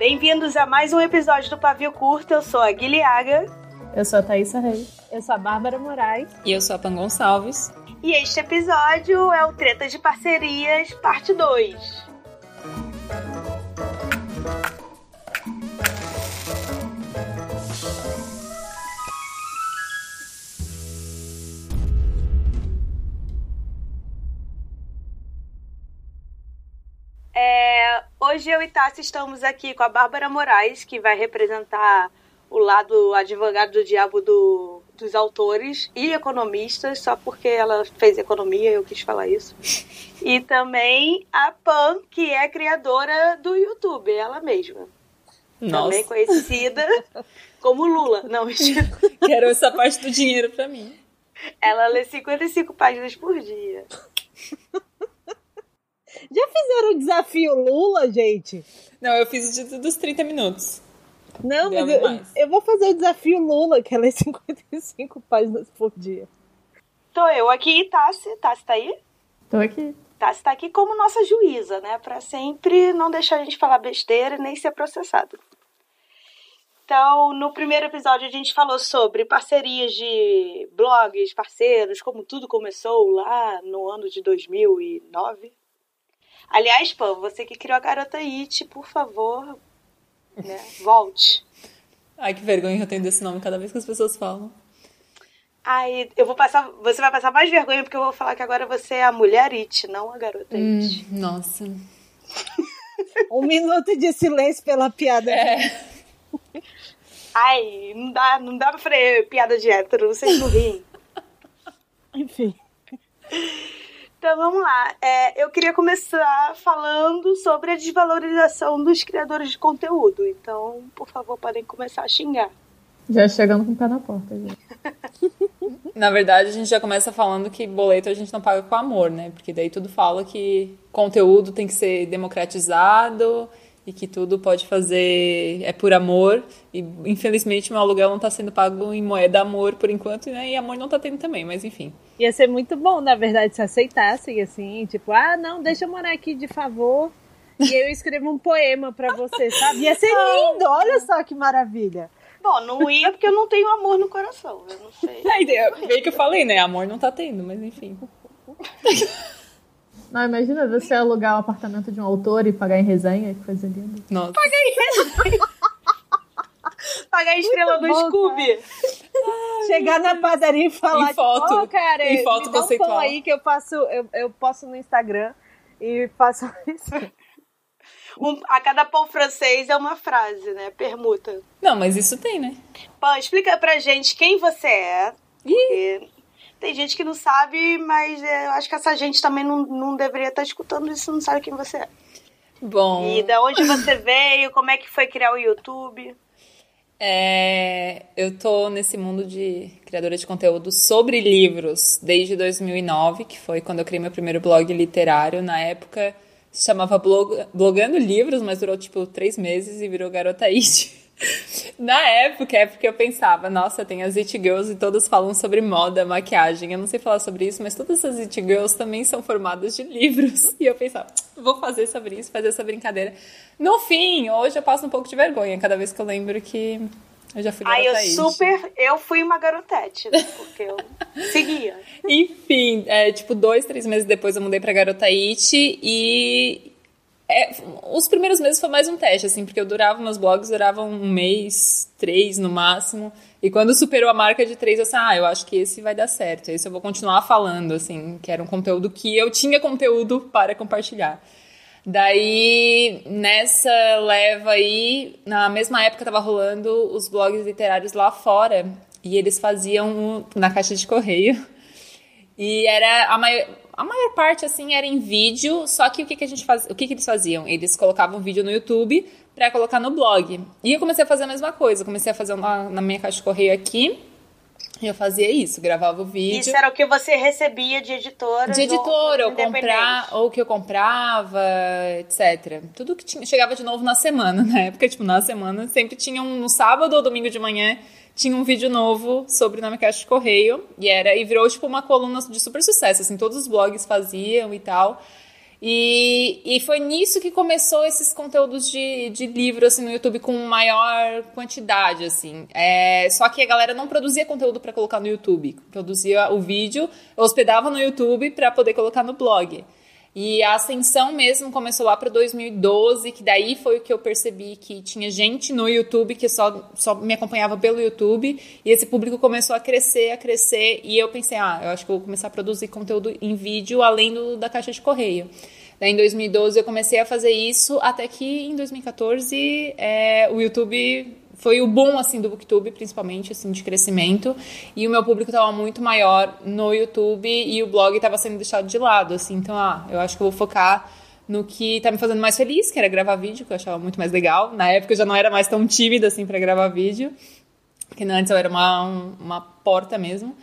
Bem-vindos a mais um episódio do Pavio Curto. Eu sou a Guilhaga. Eu sou a Thaisa Reis. Eu sou a Bárbara Moraes. E eu sou a Pan Gonçalves. E este episódio é o Treta de Parcerias, parte 2. Hoje eu e Tassi estamos aqui com a Bárbara Moraes, que vai representar o lado advogado do diabo do, dos autores e economistas, só porque ela fez economia, eu quis falar isso. E também a Pan, que é criadora do YouTube, ela mesma. Nossa. Também conhecida como Lula. Não, mentira. Quero essa parte do dinheiro pra mim. Ela lê 55 páginas por dia. Já fizeram o desafio Lula, gente? Não, eu fiz o de- dos 30 minutos. Não, Deu mas eu, eu vou fazer o desafio Lula, que é ler 55 páginas por dia. Tô eu aqui Tassi. Tassi tá aí? Tô aqui. Tassi tá aqui como nossa juíza, né? Pra sempre não deixar a gente falar besteira nem ser processado. Então, no primeiro episódio a gente falou sobre parcerias de blogs, parceiros, como tudo começou lá no ano de 2009. Aliás, Pã, você que criou a Garota It, por favor, né, volte. Ai, que vergonha que eu tenho desse nome cada vez que as pessoas falam. Ai, eu vou passar. Você vai passar mais vergonha porque eu vou falar que agora você é a mulher It, não a garota It. Hum, nossa. Um minuto de silêncio pela piada. É. Ai, não dá, não dá pra fazer piada de hétero, vocês não riem. Enfim. Então vamos lá. É, eu queria começar falando sobre a desvalorização dos criadores de conteúdo. Então, por favor, podem começar a xingar. Já chegando com o pé na porta, gente. Na verdade, a gente já começa falando que boleto a gente não paga com amor, né? Porque daí tudo fala que conteúdo tem que ser democratizado e que tudo pode fazer é por amor. E infelizmente meu aluguel não tá sendo pago em moeda amor por enquanto, né? E amor não tá tendo também, mas enfim. Ia ser muito bom, na verdade, se aceitassem assim, tipo, ah, não, deixa eu morar aqui de favor. E eu escrevo um poema pra você, sabe? Ia ser lindo, olha só que maravilha. Bom, não ia porque eu não tenho amor no coração. Eu não sei. Aí, veio que eu falei, né? Amor não tá tendo, mas enfim. Não, imagina você alugar o apartamento de um autor e pagar em resenha, que coisa linda. Nossa. Pagar a estrela Muito do bom, Scooby. Chegar na padaria e falar, Em foto. "Ó, cara, Em foto me dá um conceitual. pão aí que eu passo, eu, eu posto no Instagram e faço isso. Um- a cada pão francês é uma frase, né? Permuta. Não, mas isso tem, né? Pan, explica pra gente quem você é. Porque tem gente que não sabe, mas é, eu acho que essa gente também não, não deveria estar escutando isso, não sabe quem você é. Bom. E da onde você veio, como é que foi criar o YouTube. É, eu tô nesse mundo de criadora de conteúdo sobre livros desde 2009, que foi quando eu criei meu primeiro blog literário. Na época se chamava blog, Blogando Livros, mas durou tipo três meses e virou Garota It. Na época é porque eu pensava, nossa, tem as It Girls e todas falam sobre moda, maquiagem. Eu não sei falar sobre isso, mas todas as It Girls também são formadas de livros. E eu pensava, vou fazer sobre isso, fazer essa brincadeira. No fim, hoje eu passo um pouco de vergonha cada vez que eu lembro que eu já fui Aí eu super. Eu fui uma garotete, né? Porque eu seguia. Enfim, é, tipo, dois, três meses depois eu mudei pra Garota It e. é, os primeiros meses foi mais um teste, assim, porque eu durava, meus blogs duravam um mês, três no máximo. E quando superou a marca de três, eu ah, eu acho que esse vai dar certo. Esse eu vou continuar falando, assim, que era um conteúdo que eu tinha conteúdo para compartilhar. Daí, nessa leva aí, na mesma época tava rolando os blogs literários lá fora. E eles faziam na caixa de correio. E era a maior, a maior parte assim era em vídeo, só que o que, que a gente faz, o que, que eles faziam? Eles colocavam vídeo no YouTube pra colocar no blog. E eu comecei a fazer a mesma coisa, comecei a fazer uma, na minha caixa de correio aqui. E eu fazia isso, gravava o vídeo. Isso era o que você recebia de editora. De editora, ou comprar, ou que eu comprava, etc. Tudo que tinha, chegava de novo na semana, na época, tipo, na semana, sempre tinha um, no sábado ou domingo de manhã, tinha um vídeo novo sobre na minha caixa de correio, e era, e virou, tipo, uma coluna de super sucesso, assim, todos os blogs faziam e tal. E, e foi nisso que começou esses conteúdos de, de livro, assim, no YouTube com maior quantidade, assim. É, só que a galera não produzia conteúdo para colocar no YouTube. Produzia o vídeo, hospedava no YouTube para poder colocar no blog. E a ascensão mesmo começou lá para 2012, que daí foi o que eu percebi que tinha gente no YouTube que só, só me acompanhava pelo YouTube, e esse público começou a crescer, a crescer, e eu pensei, ah, eu acho que vou começar a produzir conteúdo em vídeo além do, da caixa de correio. Daí em 2012 eu comecei a fazer isso, até que em 2014 é, o YouTube foi o bom assim do booktube principalmente assim de crescimento e o meu público estava muito maior no YouTube e o blog estava sendo deixado de lado assim então ah eu acho que eu vou focar no que tá me fazendo mais feliz que era gravar vídeo que eu achava muito mais legal na época eu já não era mais tão tímida assim para gravar vídeo que antes eu era uma uma porta mesmo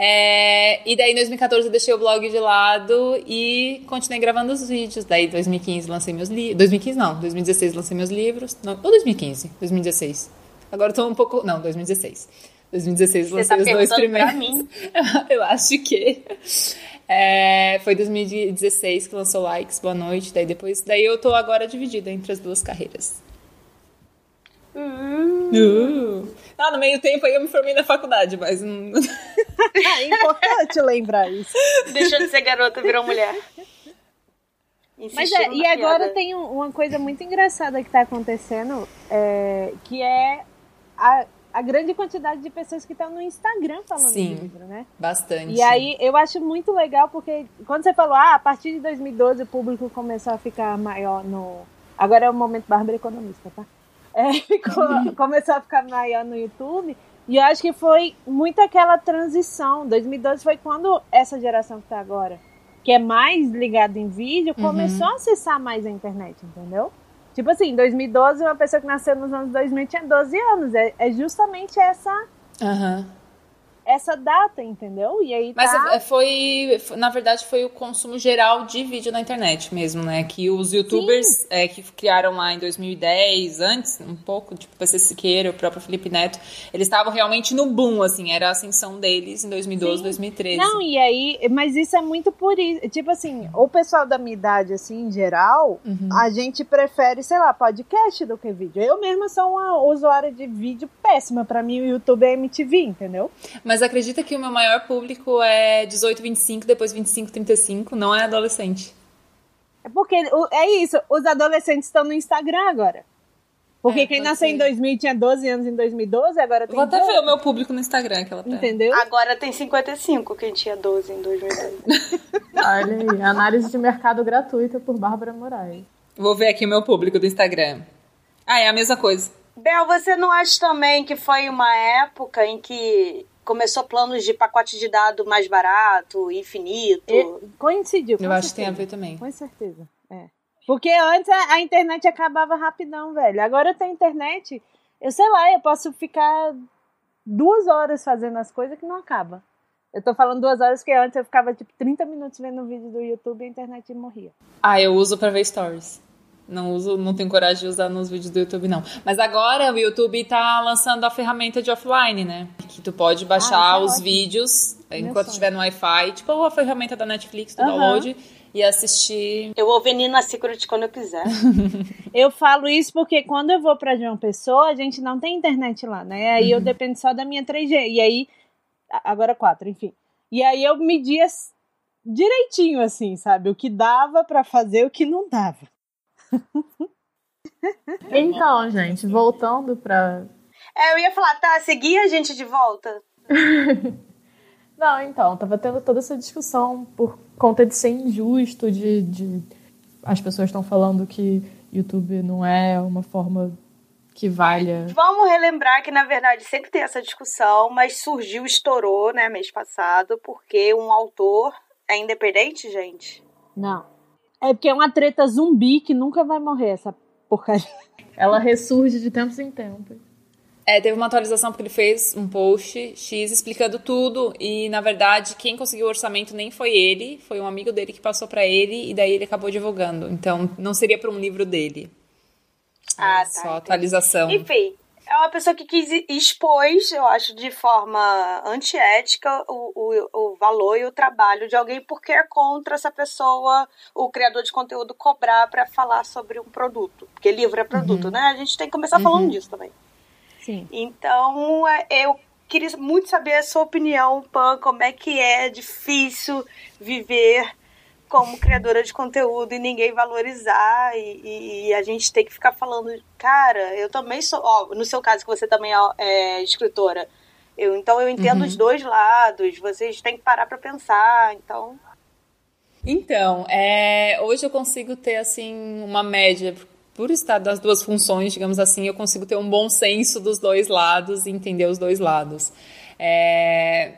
é, e daí em 2014 eu deixei o blog de lado e continuei gravando os vídeos. Daí em 2015 lancei meus livros. 2015 não, 2016 lancei meus livros. Não, ou 2015? 2016. Agora estou um pouco. Não, 2016. 2016 lancei tá os dois primeiros. Pra mim. eu acho que. É, foi 2016 que lançou Likes, Boa Noite. Daí depois. Daí eu tô agora dividida entre as duas carreiras. Hum. Uh. Ah, no meio tempo aí eu me formei na faculdade, mas. é importante lembrar isso. Deixou de ser garota, virou mulher. Mas é, e agora tem um, uma coisa muito engraçada que tá acontecendo, é, que é a, a grande quantidade de pessoas que estão no Instagram falando Sim, do livro, né? Bastante. E aí eu acho muito legal porque quando você falou, ah, a partir de 2012 o público começou a ficar maior no. Agora é o momento Bárbara Economista, tá? É, ficou, começou a ficar maior no YouTube. E eu acho que foi muito aquela transição. 2012 foi quando essa geração que tá agora, que é mais ligada em vídeo, começou a acessar mais a internet, entendeu? Tipo assim, em 2012, uma pessoa que nasceu nos anos 2000 tinha 12 anos. É, é justamente essa Aham. Essa data, entendeu? E aí Mas tá... é- foi, na verdade, foi o consumo geral de vídeo na internet mesmo, né? Que os youtubers é, que criaram lá em 2010, antes, um pouco, tipo PC Siqueira, o próprio Felipe Neto, eles estavam realmente no boom, assim, era a ascensão deles em 2012, Sim. 2013. Não, e aí, mas isso é muito por isso. Tipo assim, o pessoal da minha idade, assim, em geral, Uhum. a gente prefere, sei lá, podcast do que vídeo. Eu mesma sou uma usuária de vídeo péssima. Pra mim, o YouTube é MTV, entendeu? Mas acredita que o meu maior público é 18, 25, depois 25, 35, não é adolescente. É porque é isso, os adolescentes estão no Instagram agora. Porque É, quem pode nasceu ser. em 2000 e tinha 12 anos em 2012, agora tem Vou até 12, ver o meu público no Instagram, aquela terra. Entendeu? Agora tem 55, quem tinha 12 em 2012. Olha aí, análise de mercado gratuita por Bárbara Moraes. Vou ver aqui o meu público do Instagram. Ah, é a mesma coisa. Bel, você não acha também que foi uma época em que começou planos de pacote de dado mais barato, infinito? E- coincidiu. com Eu acho que tem a certeza. ver também. Com certeza. É. Porque antes a, a internet acabava rapidão, velho. Agora eu tenho internet, eu sei lá, eu posso ficar duas horas fazendo as coisas que não acaba. Eu tô falando duas horas porque antes eu ficava tipo 30 minutos vendo um vídeo do YouTube e a internet morria. Ah, eu uso pra ver stories. Não uso, não tenho coragem de usar nos vídeos do YouTube, não. Mas agora o YouTube tá lançando a ferramenta de offline, né? Que tu pode baixar Ah, isso é os ótimo. vídeos Meu enquanto sonho. estiver no Wi-Fi, tipo a ferramenta da Netflix do download, e assistir. Eu vou ver Nina Secret quando eu quiser. Eu falo isso porque quando eu vou pra João Pessoa, a gente não tem internet lá, né? Aí eu dependo só da minha 3G. E aí, agora 4, enfim. E aí eu media s- direitinho, assim, sabe? O que dava pra fazer, o que não dava. Então, gente, voltando pra. É, eu ia falar, tá, seguir a gente de volta? Não, então, tava tendo toda essa discussão por conta de ser injusto, de, de... as pessoas estão falando que YouTube não é uma forma que valha. Vamos relembrar que, na verdade, sempre tem essa discussão, mas surgiu, estourou, né, mês passado, porque um autor é independente, gente. Não. É porque é uma treta zumbi que nunca vai morrer, essa porcaria. Ela ressurge de tempos em tempos. É, teve uma atualização porque ele fez um post X explicando tudo e, na verdade, quem conseguiu o orçamento nem foi ele, foi um amigo dele que passou pra ele e daí ele acabou divulgando. Então, não seria para um livro dele. Ah, É tá, Só entendi. atualização. Enfim, É uma pessoa que quis expôs, eu acho, de forma antiética o, o, o valor e o trabalho de alguém porque é contra essa pessoa, o criador de conteúdo, cobrar para falar sobre um produto. Porque livro é produto, uhum. né? A gente tem que começar uhum. falando disso também. Sim. Então, é, eu queria muito saber a sua opinião, Pan, como é que é difícil viver como criadora de conteúdo e ninguém valorizar e, e, a gente tem que ficar falando, cara, eu também sou, ó, no seu caso que você também é, é escritora, eu então eu entendo uhum. os dois lados, vocês têm que parar para pensar, então. Então, é, hoje eu consigo ter assim uma média por estar das duas funções, digamos assim, eu consigo ter um bom senso dos dois lados e entender os dois lados. É,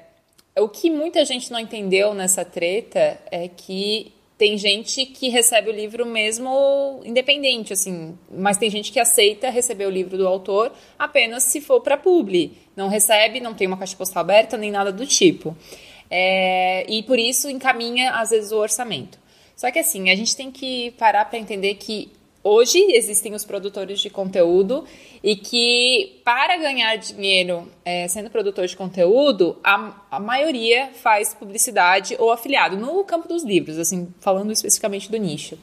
o que muita gente não entendeu nessa treta é que tem gente que recebe o livro mesmo independente, assim, mas tem gente que aceita receber o livro do autor apenas se for para publi. Não recebe, não tem uma caixa postal aberta, nem nada do tipo. É, e por isso encaminha, às vezes, o orçamento. Só que assim, a gente tem que parar para entender que hoje existem os produtores de conteúdo e que para ganhar dinheiro é, sendo produtor de conteúdo, a, a maioria faz publicidade ou afiliado no campo dos livros, assim, falando especificamente do nicho.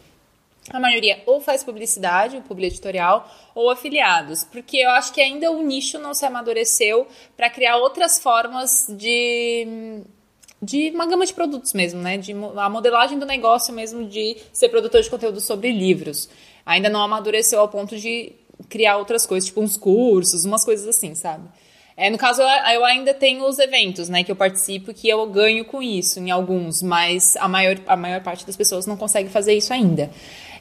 A maioria ou faz publicidade, publi editorial, ou afiliados, porque eu acho que ainda o nicho não se amadureceu para criar outras formas de de uma gama de produtos mesmo, né? De a modelagem do negócio mesmo de ser produtor de conteúdo sobre livros ainda não amadureceu ao ponto de criar outras coisas, tipo uns cursos, umas coisas assim, sabe? É, no caso, eu ainda tenho os eventos, né, que eu participo, que eu ganho com isso em alguns, mas a maior, a maior parte das pessoas não consegue fazer isso ainda.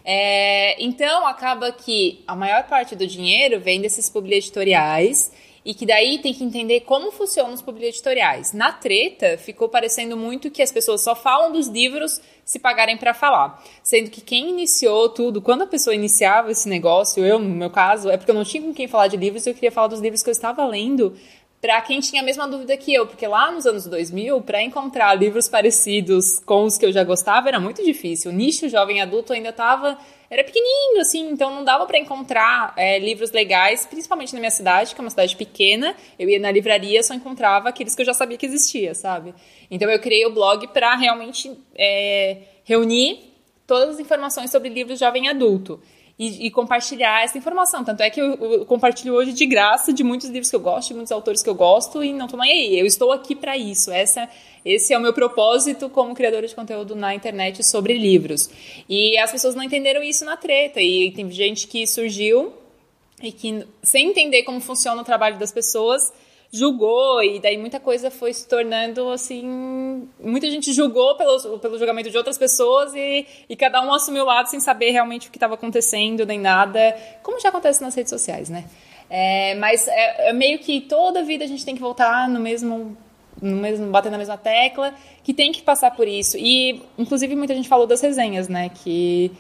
É, então, acaba que a maior parte do dinheiro vem desses publi editoriais e que daí tem que entender como funcionam os publi editoriais. Na treta, ficou parecendo muito que as pessoas só falam dos livros se pagarem para falar. Sendo que quem iniciou tudo, quando a pessoa iniciava esse negócio, eu, no meu caso, é porque eu não tinha com quem falar de livros, eu queria falar dos livros que eu estava lendo para quem tinha a mesma dúvida que eu, porque lá nos anos 2000, para encontrar livros parecidos com os que eu já gostava era muito difícil. O nicho jovem adulto ainda estava era pequenininho, assim, então não dava para encontrar é, livros legais, principalmente na minha cidade, que é uma cidade pequena. Eu ia na livraria, só encontrava aqueles que eu já sabia que existia, sabe? Então eu criei o blog para realmente é, reunir todas as informações sobre livros jovem adulto e, e, compartilhar essa informação. Tanto é que eu, eu, compartilho hoje de graça de muitos livros que eu gosto, de muitos autores que eu gosto e não tô nem aí. Eu estou aqui para isso. Essa, esse é o meu propósito como criadora de conteúdo na internet sobre livros. E as pessoas não entenderam isso na treta. E tem gente que surgiu e que, sem entender como funciona o trabalho das pessoas, julgou, e daí muita coisa foi se tornando assim. Muita gente julgou pelo, pelo julgamento de outras pessoas e, e cada um assumiu o lado sem saber realmente o que estava acontecendo, nem nada, como já acontece nas redes sociais, né? É, mas é, é, meio que toda vida a gente tem que voltar no mesmo. No mesmo, batendo na mesma tecla, que tem que passar por isso. E, inclusive, muita gente falou das resenhas, né? Que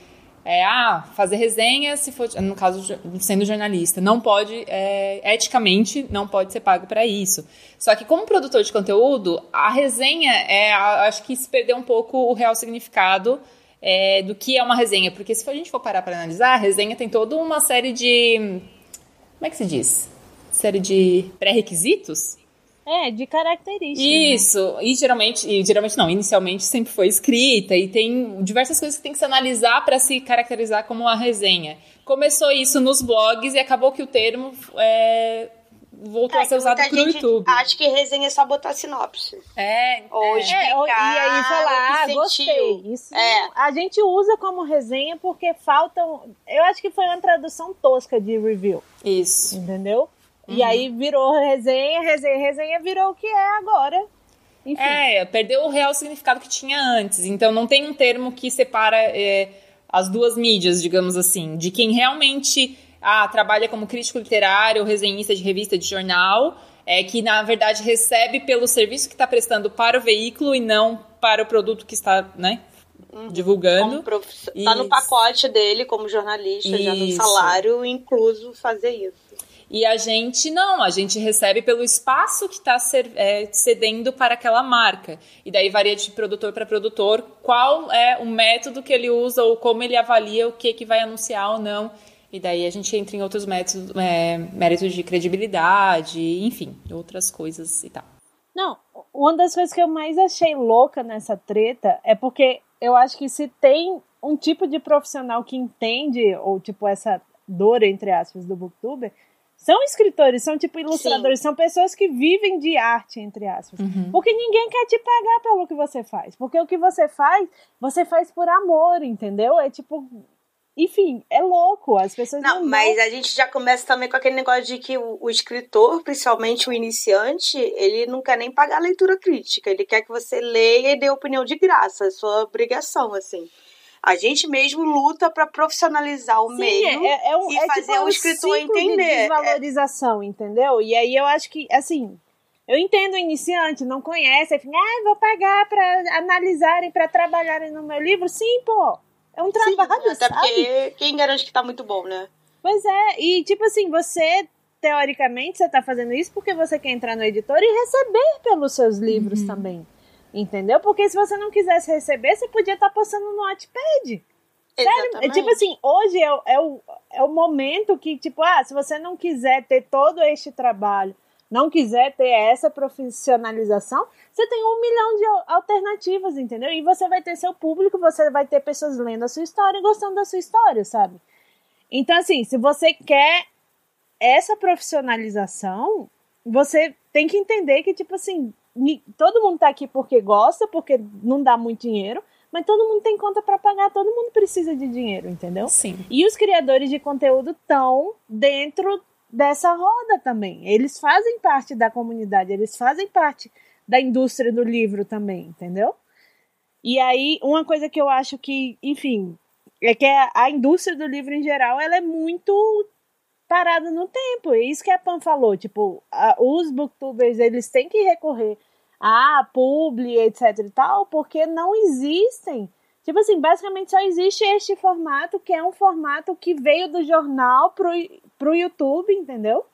é, ah, fazer resenha, se for, no caso, sendo jornalista, não pode, é, eticamente, não pode ser pago para isso. Só que, como produtor de conteúdo, a resenha, é, acho que se perdeu um pouco o real significado é, do que é uma resenha. Porque se a gente for parar para analisar, a resenha tem toda uma série de. Como é que se diz? Série de pré-requisitos é, de características. Né? Isso, né? e geralmente, e geralmente não, inicialmente sempre foi escrita e tem diversas coisas que tem que se analisar para se caracterizar como uma resenha. Começou isso nos blogs e acabou que o termo é, voltou é, a ser usado pro YouTube. Acho que resenha é só botar sinopse. É, ou é. explicar. É, e aí falar, ah, gostei. Isso é. a gente usa como resenha porque faltam. Eu acho que foi uma tradução tosca de review. Isso. Entendeu? Uhum. E aí virou resenha, resenha, resenha virou o que é agora. Enfim. É, perdeu o real significado que tinha antes. Então não tem um termo que separa é, as duas mídias, digamos assim, de quem realmente ah, trabalha como crítico literário, resenhista de revista, de jornal, é que na verdade recebe pelo serviço que está prestando para o veículo e não para o produto que está, né? Uhum. divulgando. Prof... Tá no pacote dele como jornalista, isso. já no salário, incluso fazer isso. E a gente não, a gente recebe pelo espaço que está é, cedendo para aquela marca. E daí varia de produtor para produtor qual é o método que ele usa ou como ele avalia o que, que vai anunciar ou não E daí a gente entra em outros métodos, é, méritos de credibilidade, enfim, outras coisas e tal. Não, uma das coisas que eu mais achei louca nessa treta é porque eu acho que se tem um tipo de profissional que entende, ou tipo, essa dor, entre aspas, do booktuber, são escritores, são tipo ilustradores, Sim. são pessoas que vivem de arte, entre aspas. Uhum. Porque ninguém quer te pagar pelo que você faz. Porque o que você faz, você faz por amor, entendeu? É tipo. Enfim, é louco. As pessoas não. Não, mas a gente já começa também com aquele negócio de que o, o, escritor, principalmente o iniciante, ele não quer nem pagar a leitura crítica. Ele quer que você leia e dê opinião de graça. É sua obrigação, assim. A gente mesmo luta para profissionalizar o Sim, meio é, é um, e é fazer tipo o escritor entender. De desvalorização, é... entendeu? E aí eu acho que, assim, eu entendo o iniciante, não conhece, aí fica, ah, vou pagar para analisarem, para trabalharem no meu livro. Sim, pô. É um trabalho, Sim, até sabe? porque quem garante que tá muito bom, né? Pois é, e tipo assim, você teoricamente você tá fazendo isso porque você quer entrar no editor e receber pelos seus livros uhum. também. Entendeu? Porque se você não quisesse receber, você podia estar tá postando no Wattpad. Sério? É, tipo assim, hoje é, é, o, é o momento que, tipo, ah, se você não quiser ter todo este trabalho, não quiser ter essa profissionalização, você tem um milhão de alternativas, entendeu? E você vai ter seu público, você vai ter pessoas lendo a sua história e gostando da sua história, sabe? Então, assim, se você quer essa profissionalização, você tem que entender que, tipo assim, todo mundo tá aqui porque gosta, porque não dá muito dinheiro, mas todo mundo tem conta para pagar, todo mundo precisa de dinheiro, entendeu? Sim. E os criadores de conteúdo estão dentro dessa roda também. Eles fazem parte da comunidade, eles fazem parte da indústria do livro também, entendeu? E aí, uma coisa que eu acho que, enfim, é que a indústria do livro em geral, ela é muito parada no tempo. É isso que a Pan falou, tipo, a, os booktubers, eles têm que recorrer a publi, etc e tal, porque não existem. Tipo assim, basicamente só existe este formato, que é um formato que veio do jornal pro, pro YouTube, entendeu?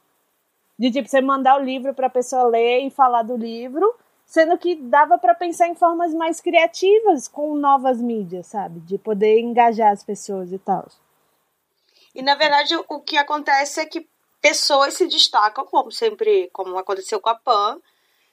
De tipo, você mandar o livro pra pessoa ler e falar do livro, sendo que dava para pensar em formas mais criativas com novas mídias, sabe? De poder engajar as pessoas e tal. E na verdade o que acontece é que pessoas se destacam, como sempre, como aconteceu com a Pan,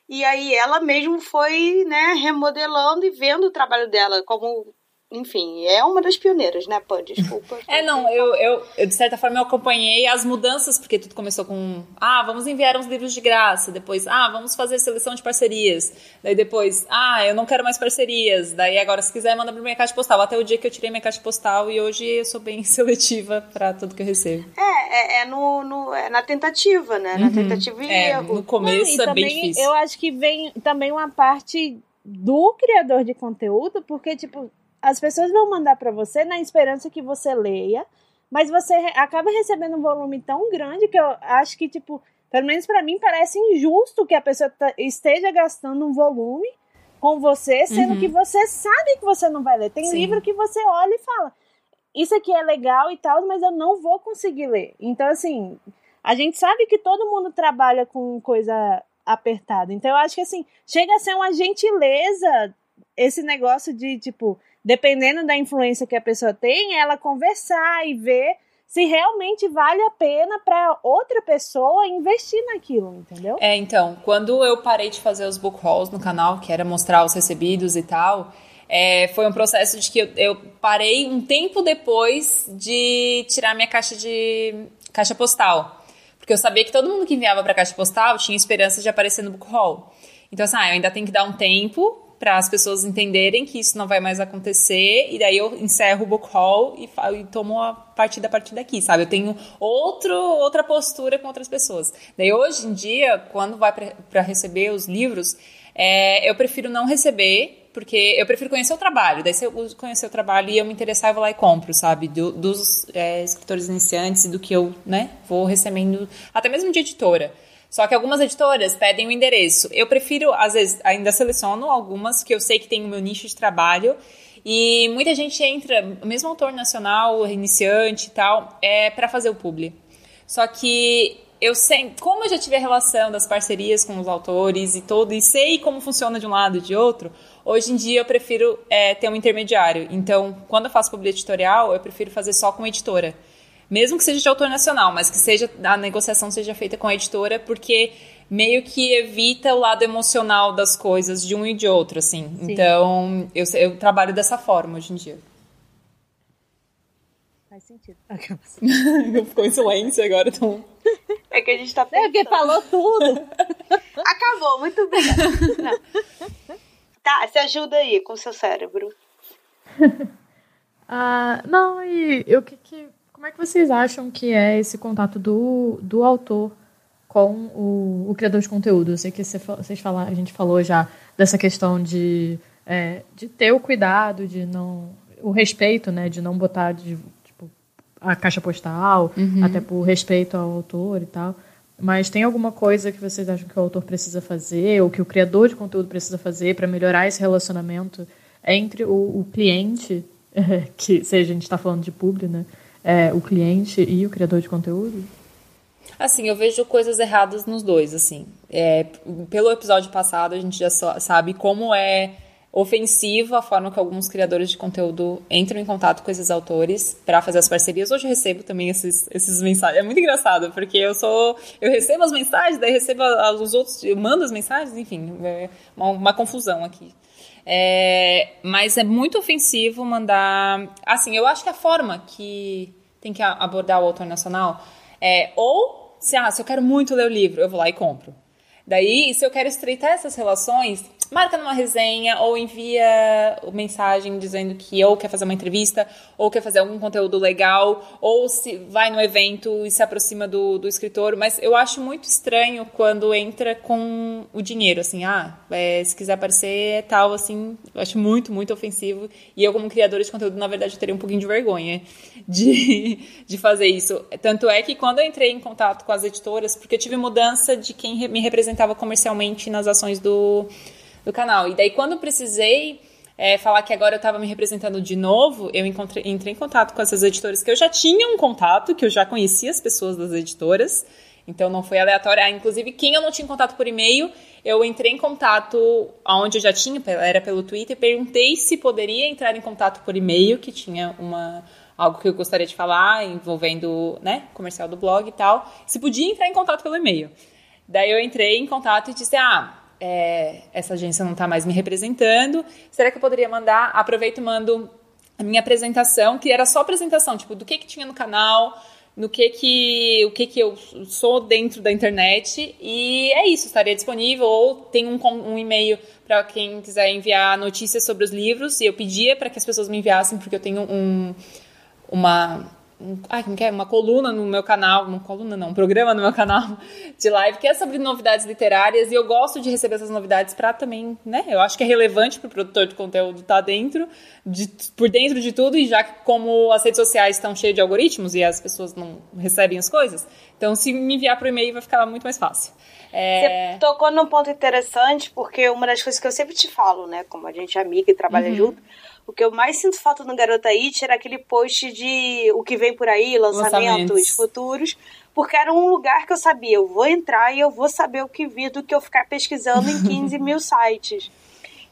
e aí ela mesmo foi, né, remodelando e vendo o trabalho dela como enfim, é uma das pioneiras, né, Pã? Desculpa. é, não, eu, eu, eu, de certa forma, eu acompanhei as mudanças, porque tudo começou com, ah, vamos enviar uns livros de graça, depois, ah, vamos fazer seleção de parcerias, daí depois, ah, eu não quero mais parcerias, daí agora, se quiser, manda pra minha caixa postal, até o dia que eu tirei minha caixa postal e hoje eu sou bem seletiva para tudo que eu recebo. É, é, é no, no, é na tentativa, né, na uhum. tentativa e é, erro. No começo não, é também, bem difícil. Eu acho que vem também uma parte do criador de conteúdo, porque, tipo, as pessoas vão mandar para você na esperança que você leia, mas você acaba recebendo um volume tão grande que eu acho que, tipo, pelo menos para mim parece injusto que a pessoa esteja gastando um volume com você, sendo uhum. que você sabe que você não vai ler. Tem Sim. livro que você olha e fala: Isso aqui é legal e tal, mas eu não vou conseguir ler. Então, assim, a gente sabe que todo mundo trabalha com coisa apertada. Então, eu acho que, assim, chega a ser uma gentileza esse negócio de, tipo, dependendo da influência que a pessoa tem, ela conversar e ver se realmente vale a pena para outra pessoa investir naquilo, entendeu? É, então, quando eu parei de fazer os book hauls no canal, que era mostrar os recebidos e tal, é, foi um processo de que eu, eu, parei um tempo depois de tirar minha caixa de caixa postal. Porque eu sabia que todo mundo que enviava para caixa postal tinha esperança de aparecer no book haul. Então, assim, ah, eu ainda tenho que dar um tempo para as pessoas entenderem que isso não vai mais acontecer, e daí eu encerro o book haul e, e tomo a partida a partir daqui, sabe? Eu tenho outro, outra postura com outras pessoas. Daí hoje em dia, quando vai para receber os livros, é, eu prefiro não receber, porque eu prefiro conhecer o trabalho. Daí, se eu conhecer o trabalho e eu me interessar, eu vou lá e compro, sabe? Do, dos é, escritores iniciantes e do que eu, né, vou recebendo, até mesmo de editora. Só que algumas editoras pedem o endereço. Eu prefiro, às vezes, ainda seleciono algumas que eu sei que tem o meu nicho de trabalho. E muita gente entra, mesmo autor nacional, iniciante e tal, é para fazer o publi. Só que eu sei, como eu já tive a relação das parcerias com os autores e todo, e sei como funciona de um lado e de outro, hoje em dia eu prefiro é, ter um intermediário. Então, quando eu faço publi editorial, eu prefiro fazer só com editora mesmo que seja de autor nacional, mas que seja a negociação seja feita com a editora, porque meio que evita o lado emocional das coisas de um e de outro, assim. Sim. Então, eu, eu trabalho dessa forma hoje em dia. Faz sentido. Ficou em silêncio agora, então. É que a gente tá pensando. É que falou tudo. Acabou, muito bem. Tá, se ajuda aí com o seu cérebro. ah, não, e o que, que, como é que vocês acham que é esse contato do, do autor com o, o criador de conteúdo? Eu sei que vocês falaram, a gente falou já dessa questão de, é, de ter o cuidado, de não. o respeito, né? De não botar de, tipo, a caixa postal, uhum. até por respeito ao autor e tal. Mas tem alguma coisa que vocês acham que o autor precisa fazer, ou que o criador de conteúdo precisa fazer para melhorar esse relacionamento entre o, o cliente, que seja a gente está falando de publi, né? É, o cliente e o criador de conteúdo? Assim, eu vejo coisas erradas nos dois, assim. É, pelo episódio passado, a gente já sabe como é ofensivo a forma que alguns criadores de conteúdo entram em contato com esses autores para fazer as parcerias. Hoje eu recebo também esses, esses mensagens. É muito engraçado, porque eu sou. Eu recebo as mensagens, daí recebo os outros, eu mando as mensagens, enfim, é uma, uma confusão aqui. É, mas é muito ofensivo mandar. Assim, eu acho que a forma que tem que abordar o autor nacional é ou se, ah, se eu quero muito ler o livro, eu vou lá e compro. Daí, se eu quero estreitar essas relações, marca numa resenha ou envia mensagem dizendo que ou quer fazer uma entrevista ou quer fazer algum conteúdo legal ou se vai no evento e se aproxima do, do escritor. Mas eu acho muito estranho quando entra com o dinheiro, assim, ah, é, se quiser aparecer é tal, assim, eu acho muito, muito ofensivo. E eu, como criadora de conteúdo, na verdade, teria um pouquinho de vergonha de, de fazer isso. Tanto é que quando eu entrei em contato com as editoras, porque eu tive mudança de quem me representava comercialmente nas ações do do canal. E daí, quando precisei é, falar que agora eu estava me representando de novo, eu encontrei, entrei em contato com essas editoras que eu já tinha um contato, que eu já conhecia as pessoas das editoras. Então não foi aleatório. Ah, inclusive, quem eu não tinha contato por e-mail, eu entrei em contato aonde eu já tinha, era pelo Twitter, perguntei se poderia entrar em contato por e-mail, que tinha uma algo que eu gostaria de falar, envolvendo, né, comercial do blog e tal. Se podia entrar em contato pelo e-mail. Daí eu entrei em contato e disse: "Ah, é, essa agência não está mais me representando. Será que eu poderia mandar? Aproveito e mando a minha apresentação, que era só apresentação, tipo, do que, que tinha no canal, no que que, o que que eu sou dentro da internet. E é isso, estaria disponível. Ou tem um, um e-mail para quem quiser enviar notícias sobre os livros. E eu pedia para que as pessoas me enviassem, porque eu tenho um, uma um, ai, como que é? uma coluna no meu canal, uma coluna não, um programa no meu canal de live que é sobre novidades literárias e eu gosto de receber essas novidades para também, né? Eu acho que é relevante para o produtor de conteúdo estar tá dentro, de, por dentro de tudo e já que como as redes sociais estão cheias de algoritmos e as pessoas não recebem as coisas, então se me enviar por e-mail vai ficar muito mais fácil. É... Você tocou num ponto interessante porque uma das coisas que eu sempre te falo, né, como a gente é amiga e trabalha uhum. junto o que eu mais sinto falta no Garota It era aquele post de o que vem por aí, lançamentos, lançamentos. futuros, porque era um lugar que eu sabia, eu vou entrar e eu vou saber o que vir do que eu ficar pesquisando em 15 mil sites.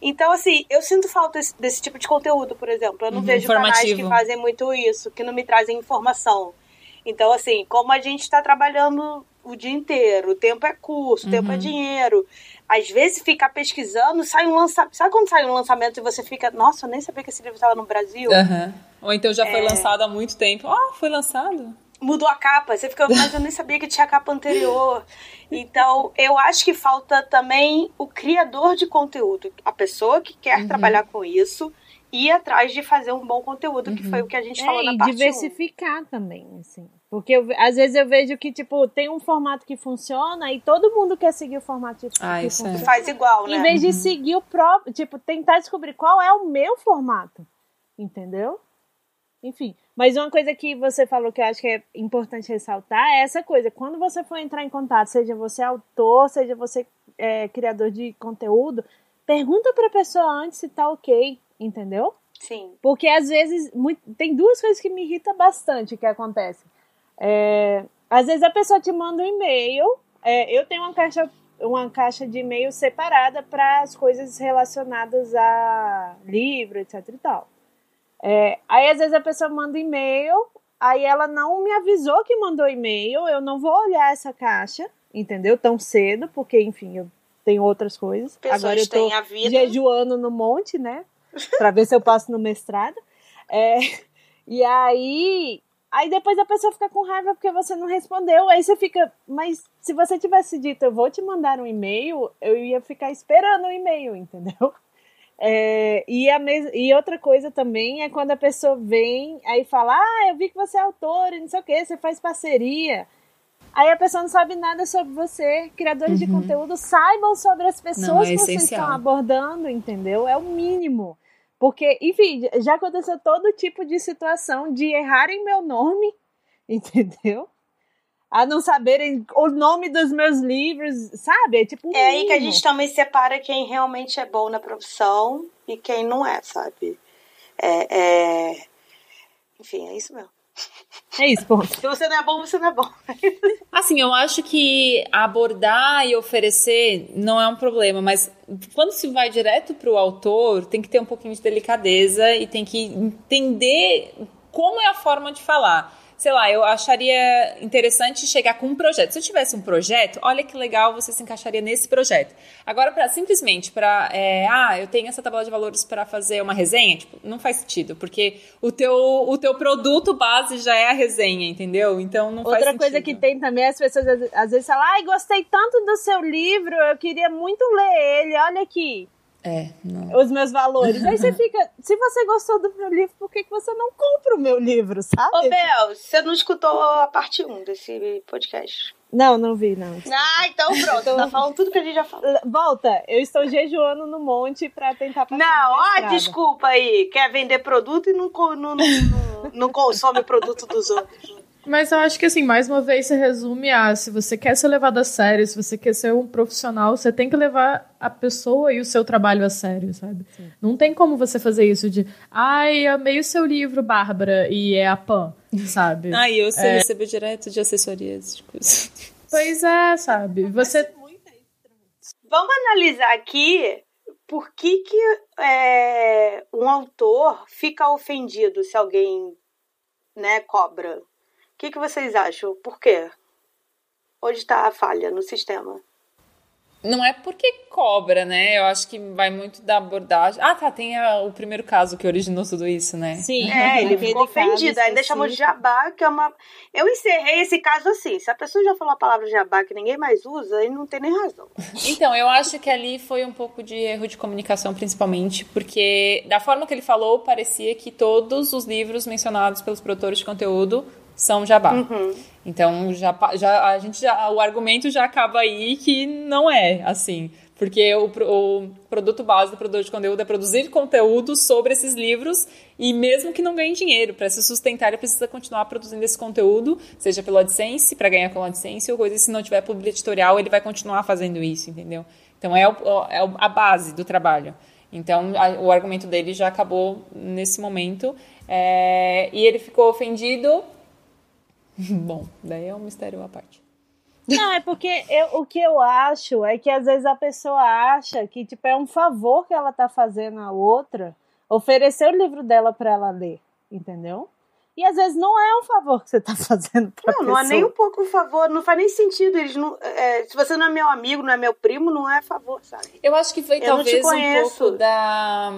Então, assim, eu sinto falta desse, desse tipo de conteúdo, por exemplo. Eu não uhum, vejo canais que fazem muito isso, que não me trazem informação. Então, assim, como a gente está trabalhando o dia inteiro, o tempo é curto, o tempo é uhum. dinheiro às vezes ficar pesquisando, sai um lançamento. Sabe quando sai um lançamento e você fica, nossa, eu nem sabia que esse livro estava no Brasil? Uhum. Ou então já foi é... lançado há muito tempo. Ah, oh, foi lançado. Mudou a capa. Você fica, mas eu nem sabia que tinha capa anterior. Então, eu acho que falta também o criador de conteúdo, a pessoa que quer uhum. trabalhar com isso ir atrás de fazer um bom conteúdo, que foi o que a gente é, falou na parte diversificar 1. também, assim. Porque eu, às vezes eu vejo que, tipo, tem um formato que funciona e todo mundo quer seguir o formato que, ah, que funciona. É. Faz igual, né? Em vez de uhum. seguir o próprio, tipo, tentar descobrir qual é o meu formato. Entendeu? Enfim. Mas uma coisa que você falou que eu acho que é importante ressaltar é essa coisa. Quando você for entrar em contato, seja você autor, seja você é, criador de conteúdo, pergunta pra pessoa antes se tá ok entendeu? Sim. Porque às vezes muito, tem duas coisas que me irritam bastante que acontecem. É, às vezes a pessoa te manda um e-mail, é, eu tenho uma caixa, uma caixa de e-mail separada para as coisas relacionadas a livro, etc e tal. É, aí às vezes a pessoa manda e-mail Aí ela não me avisou que mandou e-mail, eu não vou olhar essa caixa, entendeu? Tão cedo, porque, enfim, eu tenho outras coisas. Pessoas Agora eu tô têm a vida. jejuando no monte, né? Pra ver se eu passo no mestrado. É, e aí. Aí depois a pessoa fica com raiva porque você não respondeu. Aí você fica. Mas se você tivesse dito, eu vou te mandar um e-mail, eu ia ficar esperando o e-mail, entendeu? É, e, a mes... e outra coisa também é quando a pessoa vem aí fala: Ah, eu vi que você é autor e não sei o que, você faz parceria. Aí a pessoa não sabe nada sobre você. Criadores de conteúdo saibam sobre as pessoas Não, é que vocês essencial. estão abordando, entendeu? É o mínimo. Porque, enfim, já aconteceu todo tipo de situação de errarem meu nome, entendeu? A não saberem o nome dos meus livros, sabe? É tipo É aí que a gente também separa quem realmente é bom na profissão e quem não é, sabe? É, é... Enfim, é isso mesmo. É isso, ponto. Se você não é bom, você não é bom. Assim, eu acho que abordar e oferecer não é um problema, mas quando se vai direto para o autor, tem que ter um pouquinho de delicadeza e tem que entender como é a forma de falar. Sei lá, eu acharia interessante chegar com um projeto. Se eu tivesse um projeto, olha que legal, você se encaixaria nesse projeto. Agora, para simplesmente para, ah, eu tenho essa tabela de valores para fazer uma resenha, tipo, não faz sentido, porque o teu, o teu produto base já é a resenha, entendeu? Então não faz Outra sentido. coisa que tem também, as pessoas às vezes falam, ai, gostei tanto do seu livro, eu queria muito ler ele, olha aqui, É, não. os meus valores. Aí você fica, se você gostou do meu livro, por que, que você não compra o meu livro, sabe? Ô, Bel, você não escutou a parte 1 desse podcast? Não, não vi, não. Ah, então pronto. Tá falando tudo que a gente já falou. Volta, eu estou jejuando no monte pra tentar passar Não, ó, desculpa aí. Quer vender produto e não, não, não, não, não consome o produto dos outros. Mas eu acho que, assim, mais uma vez se resume a se você quer ser levado a sério, se você quer ser um profissional, você tem que levar a pessoa e o seu trabalho a sério, sabe? Não tem como você fazer isso de, ai, amei o seu livro, Bárbara, e é a Pan, sabe? Ah, e eu sei, recebo direto de assessorias, tipo. Pois é, sabe? Você. Vamos analisar aqui por que, que é, um autor fica ofendido se alguém né, cobra. O que, que vocês acham? Por quê? Onde está a falha no sistema? Não é porque cobra, né? Eu acho que vai muito da abordagem. Ah, tá, tem a- o primeiro caso que originou tudo isso, né? Sim, É, ele ficou ofendido. Ainda chamou de jabá, que é uma. Eu encerrei esse caso assim. Se a pessoa já falou a palavra jabá que ninguém mais usa, aí não tem nem razão. Então, eu acho que ali foi um pouco de erro de comunicação, principalmente, porque da forma que ele falou, parecia que todos os livros mencionados pelos produtores de conteúdo são jabá. Então, já, já, a gente já, o argumento já acaba aí que não é assim. Porque o, o produto base do produtor de conteúdo é produzir conteúdo sobre esses livros e mesmo que não ganhe dinheiro, para se sustentar, ele precisa continuar produzindo esse conteúdo, seja pelo AdSense, para ganhar com o AdSense, ou coisa, e se não tiver publi editorial, ele vai continuar fazendo isso, entendeu? Então é, o- é a base do trabalho. Então a- o argumento dele já acabou nesse momento. é, e ele ficou ofendido. Bom, daí é um mistério à parte. Não, é porque eu- o que eu acho é que às vezes a pessoa acha que tipo, é um favor que ela tá fazendo a outra oferecer o livro dela pra ela ler, entendeu? E às vezes não é um favor que você tá fazendo pra Não, pessoa. não é nem um pouco favor, não faz nem sentido. Eles não, é, se você não é meu amigo, não é meu primo, não é favor, sabe? Eu acho que foi Eu talvez um pouco da,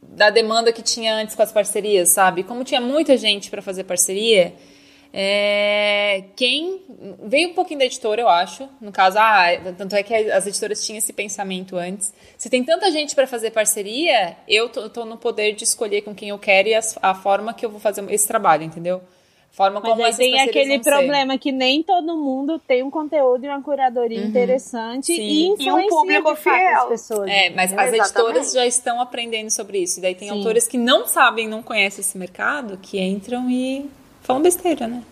da demanda que tinha antes com as parcerias, sabe? Como tinha muita gente para fazer parceria, é, quem veio um pouquinho da editora, eu acho. No caso, ah, tanto é que as editoras tinham esse pensamento antes. Se tem tanta gente para fazer parceria, eu tô, tô no poder de escolher com quem eu quero e as- a forma que eu vou fazer esse trabalho, entendeu? Forma Mas como aí essas tem aquele vão ser. problema que nem todo mundo tem um conteúdo e uma curadoria interessante Uhum. Sim. e E um público fiel. as pessoas. É, mas entendeu? as Exatamente. editoras já estão aprendendo sobre isso. E daí tem Sim. autores que não sabem, não conhecem esse mercado, que entram e falam besteira, né?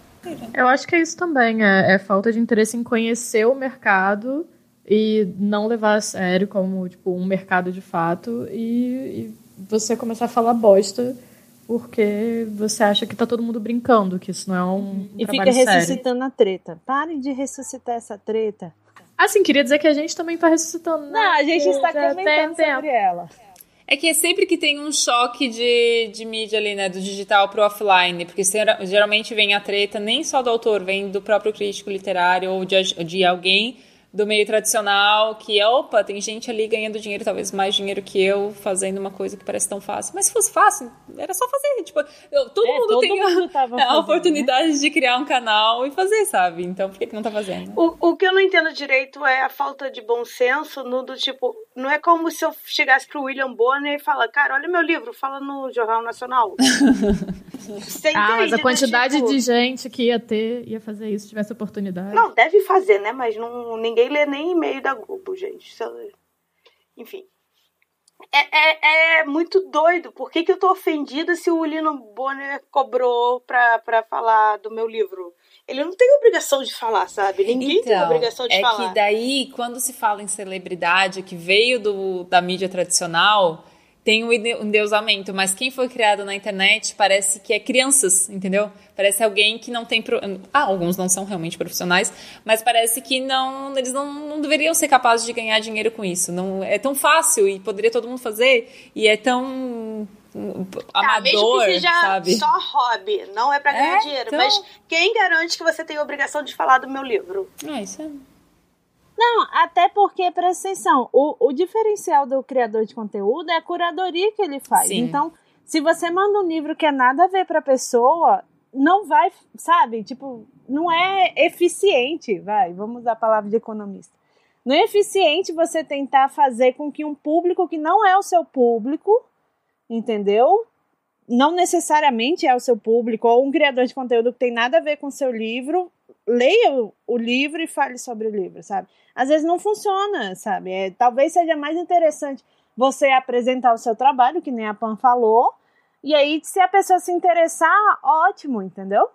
Eu acho que é isso também. É, é falta de interesse em conhecer o mercado e não levar a sério como tipo, um mercado de fato e, e você começar a falar bosta porque você acha que tá todo mundo brincando, que isso não é um E trabalho fica sério. ressuscitando a treta. Parem de ressuscitar essa treta. Assim, queria dizer que a gente também tá ressuscitando. né? Não, a gente está comentando sobre ela. É que é sempre que tem um choque de, de mídia ali, né? Do digital pro offline. Porque geralmente vem a treta nem só do autor, vem do próprio crítico literário ou de, de alguém do meio tradicional, que é, opa, tem gente ali ganhando dinheiro, talvez mais dinheiro que eu, fazendo uma coisa que parece tão fácil. Mas se fosse fácil, era só fazer. Tipo, eu, todo É, mundo todo tem mundo a, tava a fazendo, oportunidade de criar um canal e fazer, sabe? Então, por que, que não tá fazendo? O, o que eu não entendo direito é a falta de bom senso no do tipo. Não é como se eu chegasse pro William Bonner e falar, cara, olha meu livro, fala no Jornal Nacional. Você Ah, mas a né? quantidade Tipo, de gente que ia ter, ia fazer isso, se tivesse oportunidade. Não, deve fazer, né? Mas não, ninguém lê nem e-mail da Globo, gente. É- Enfim. É, é, é muito doido. Por que, que eu tô ofendida se o William Bonner cobrou pra, pra falar do meu livro? Ele não tem obrigação de falar, sabe? Ninguém tem obrigação de é falar. que daí, quando se fala em celebridade que veio do, da mídia tradicional, tem um ende- endeusamento, mas quem foi criado na internet parece que é crianças, entendeu? Parece alguém que não tem. Pro... Ah, alguns não são realmente profissionais, mas parece que não. Eles não, não deveriam ser capazes de ganhar dinheiro com isso. Não É tão fácil e poderia todo mundo fazer, e é tão. Tá, mesmo amador, que seja sabe? só hobby, não é pra ganhar É, dinheiro. então- Mas quem garante que você tem a obrigação de falar do meu livro? Ah, isso é. Não, até porque, presta atenção, o, o diferencial do criador de conteúdo é a curadoria que ele faz. Sim. Então, se você manda um livro que é nada a ver pra pessoa, não vai, sabe? Tipo, não é eficiente, vai, vamos usar a palavra de economista. Não é eficiente você tentar fazer com que um público que não é o seu público, entendeu? Não necessariamente é o seu público, ou um criador de conteúdo que tem nada a ver com o seu livro, leia o, o livro e fale sobre o livro, sabe? Às vezes não funciona, sabe? É, talvez seja mais interessante você apresentar o seu trabalho, que nem a Pan falou, e aí, se a pessoa se interessar, ótimo, entendeu?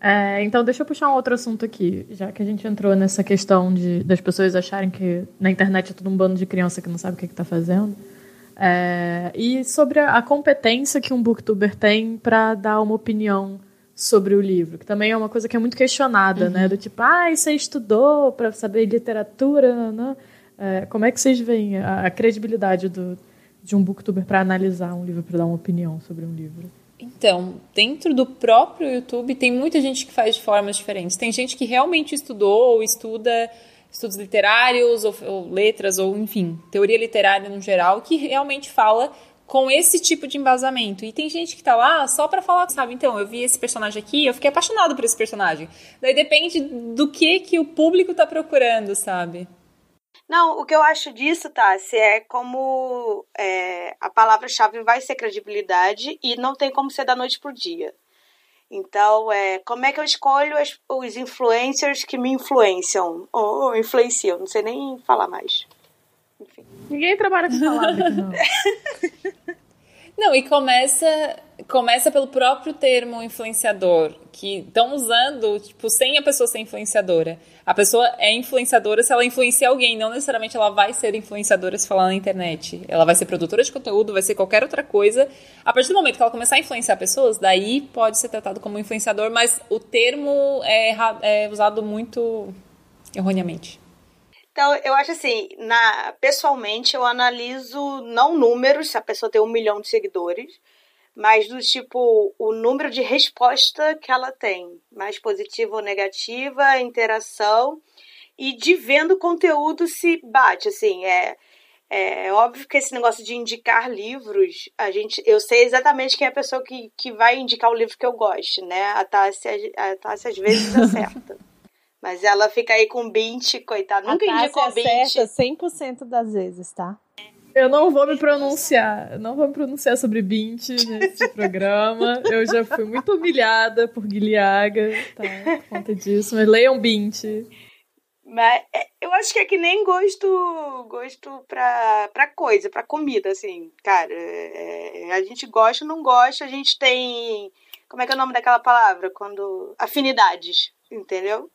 É, então, deixa eu puxar um outro assunto aqui, já que a gente entrou nessa questão de, das pessoas acharem que na internet é tudo um bando de criança que não sabe o que está fazendo. É, e sobre a, competência que um booktuber tem para dar uma opinião sobre o livro, que também é uma coisa que é muito questionada, né? Do tipo, ah, você estudou para saber literatura, né? É, como é que vocês veem a, a credibilidade do, de um booktuber para analisar um livro, para dar uma opinião sobre um livro? Então, dentro do próprio YouTube, tem muita gente que faz de formas diferentes. Tem gente que realmente estudou ou estuda estudos literários, ou, ou letras, ou enfim, teoria literária no geral, que realmente fala com esse tipo de embasamento. E tem gente que tá lá só pra falar, sabe? Então, eu vi esse personagem aqui, eu fiquei apaixonado por esse personagem. Daí depende do que que o público tá procurando, sabe? Não, o que eu acho disso, Tassi, é como é, a palavra-chave vai ser credibilidade e não tem como ser da noite pro dia. Então, é, como é que eu escolho as- os influencers que me influenciam? Ou influenciam, não sei nem falar mais. Ninguém trabalha com palavra aqui, não. Não, e começa, começa pelo próprio termo influenciador, que estão usando, tipo, sem a pessoa ser influenciadora. A pessoa é influenciadora se ela influencia alguém, não necessariamente ela vai ser influenciadora se falar na internet. Ela vai ser produtora de conteúdo, vai ser qualquer outra coisa. A partir do momento que ela começar a influenciar pessoas, daí pode ser tratado como influenciador, mas o termo é, é usado muito erroneamente. Então, eu acho assim, na, pessoalmente, eu analiso não números, se a pessoa tem um milhão de seguidores, mas do tipo, o número de resposta que ela tem, mais positiva ou negativa, interação, e de vendo conteúdo se bate, assim, é, é óbvio que esse negócio de indicar livros, a gente, eu sei exatamente quem é a pessoa que, que vai indicar o livro que eu goste, né? A Tássia, a Tássia às vezes acerta. Mas ela fica aí com Bint, coitada. Nunca indicou Bint. acerta 100% das vezes, tá? Eu não vou me pronunciar. Eu não vou me pronunciar sobre Bint nesse programa. Eu já fui muito humilhada por Guilhaga, tá? Por conta disso. Mas leiam Bint. Mas é, eu acho que é que nem gosto gosto pra, pra coisa, pra comida, assim. Cara, é, a gente gosta ou não gosta, a gente tem. Como é que é o nome daquela palavra? Quando. Afinidades, entendeu?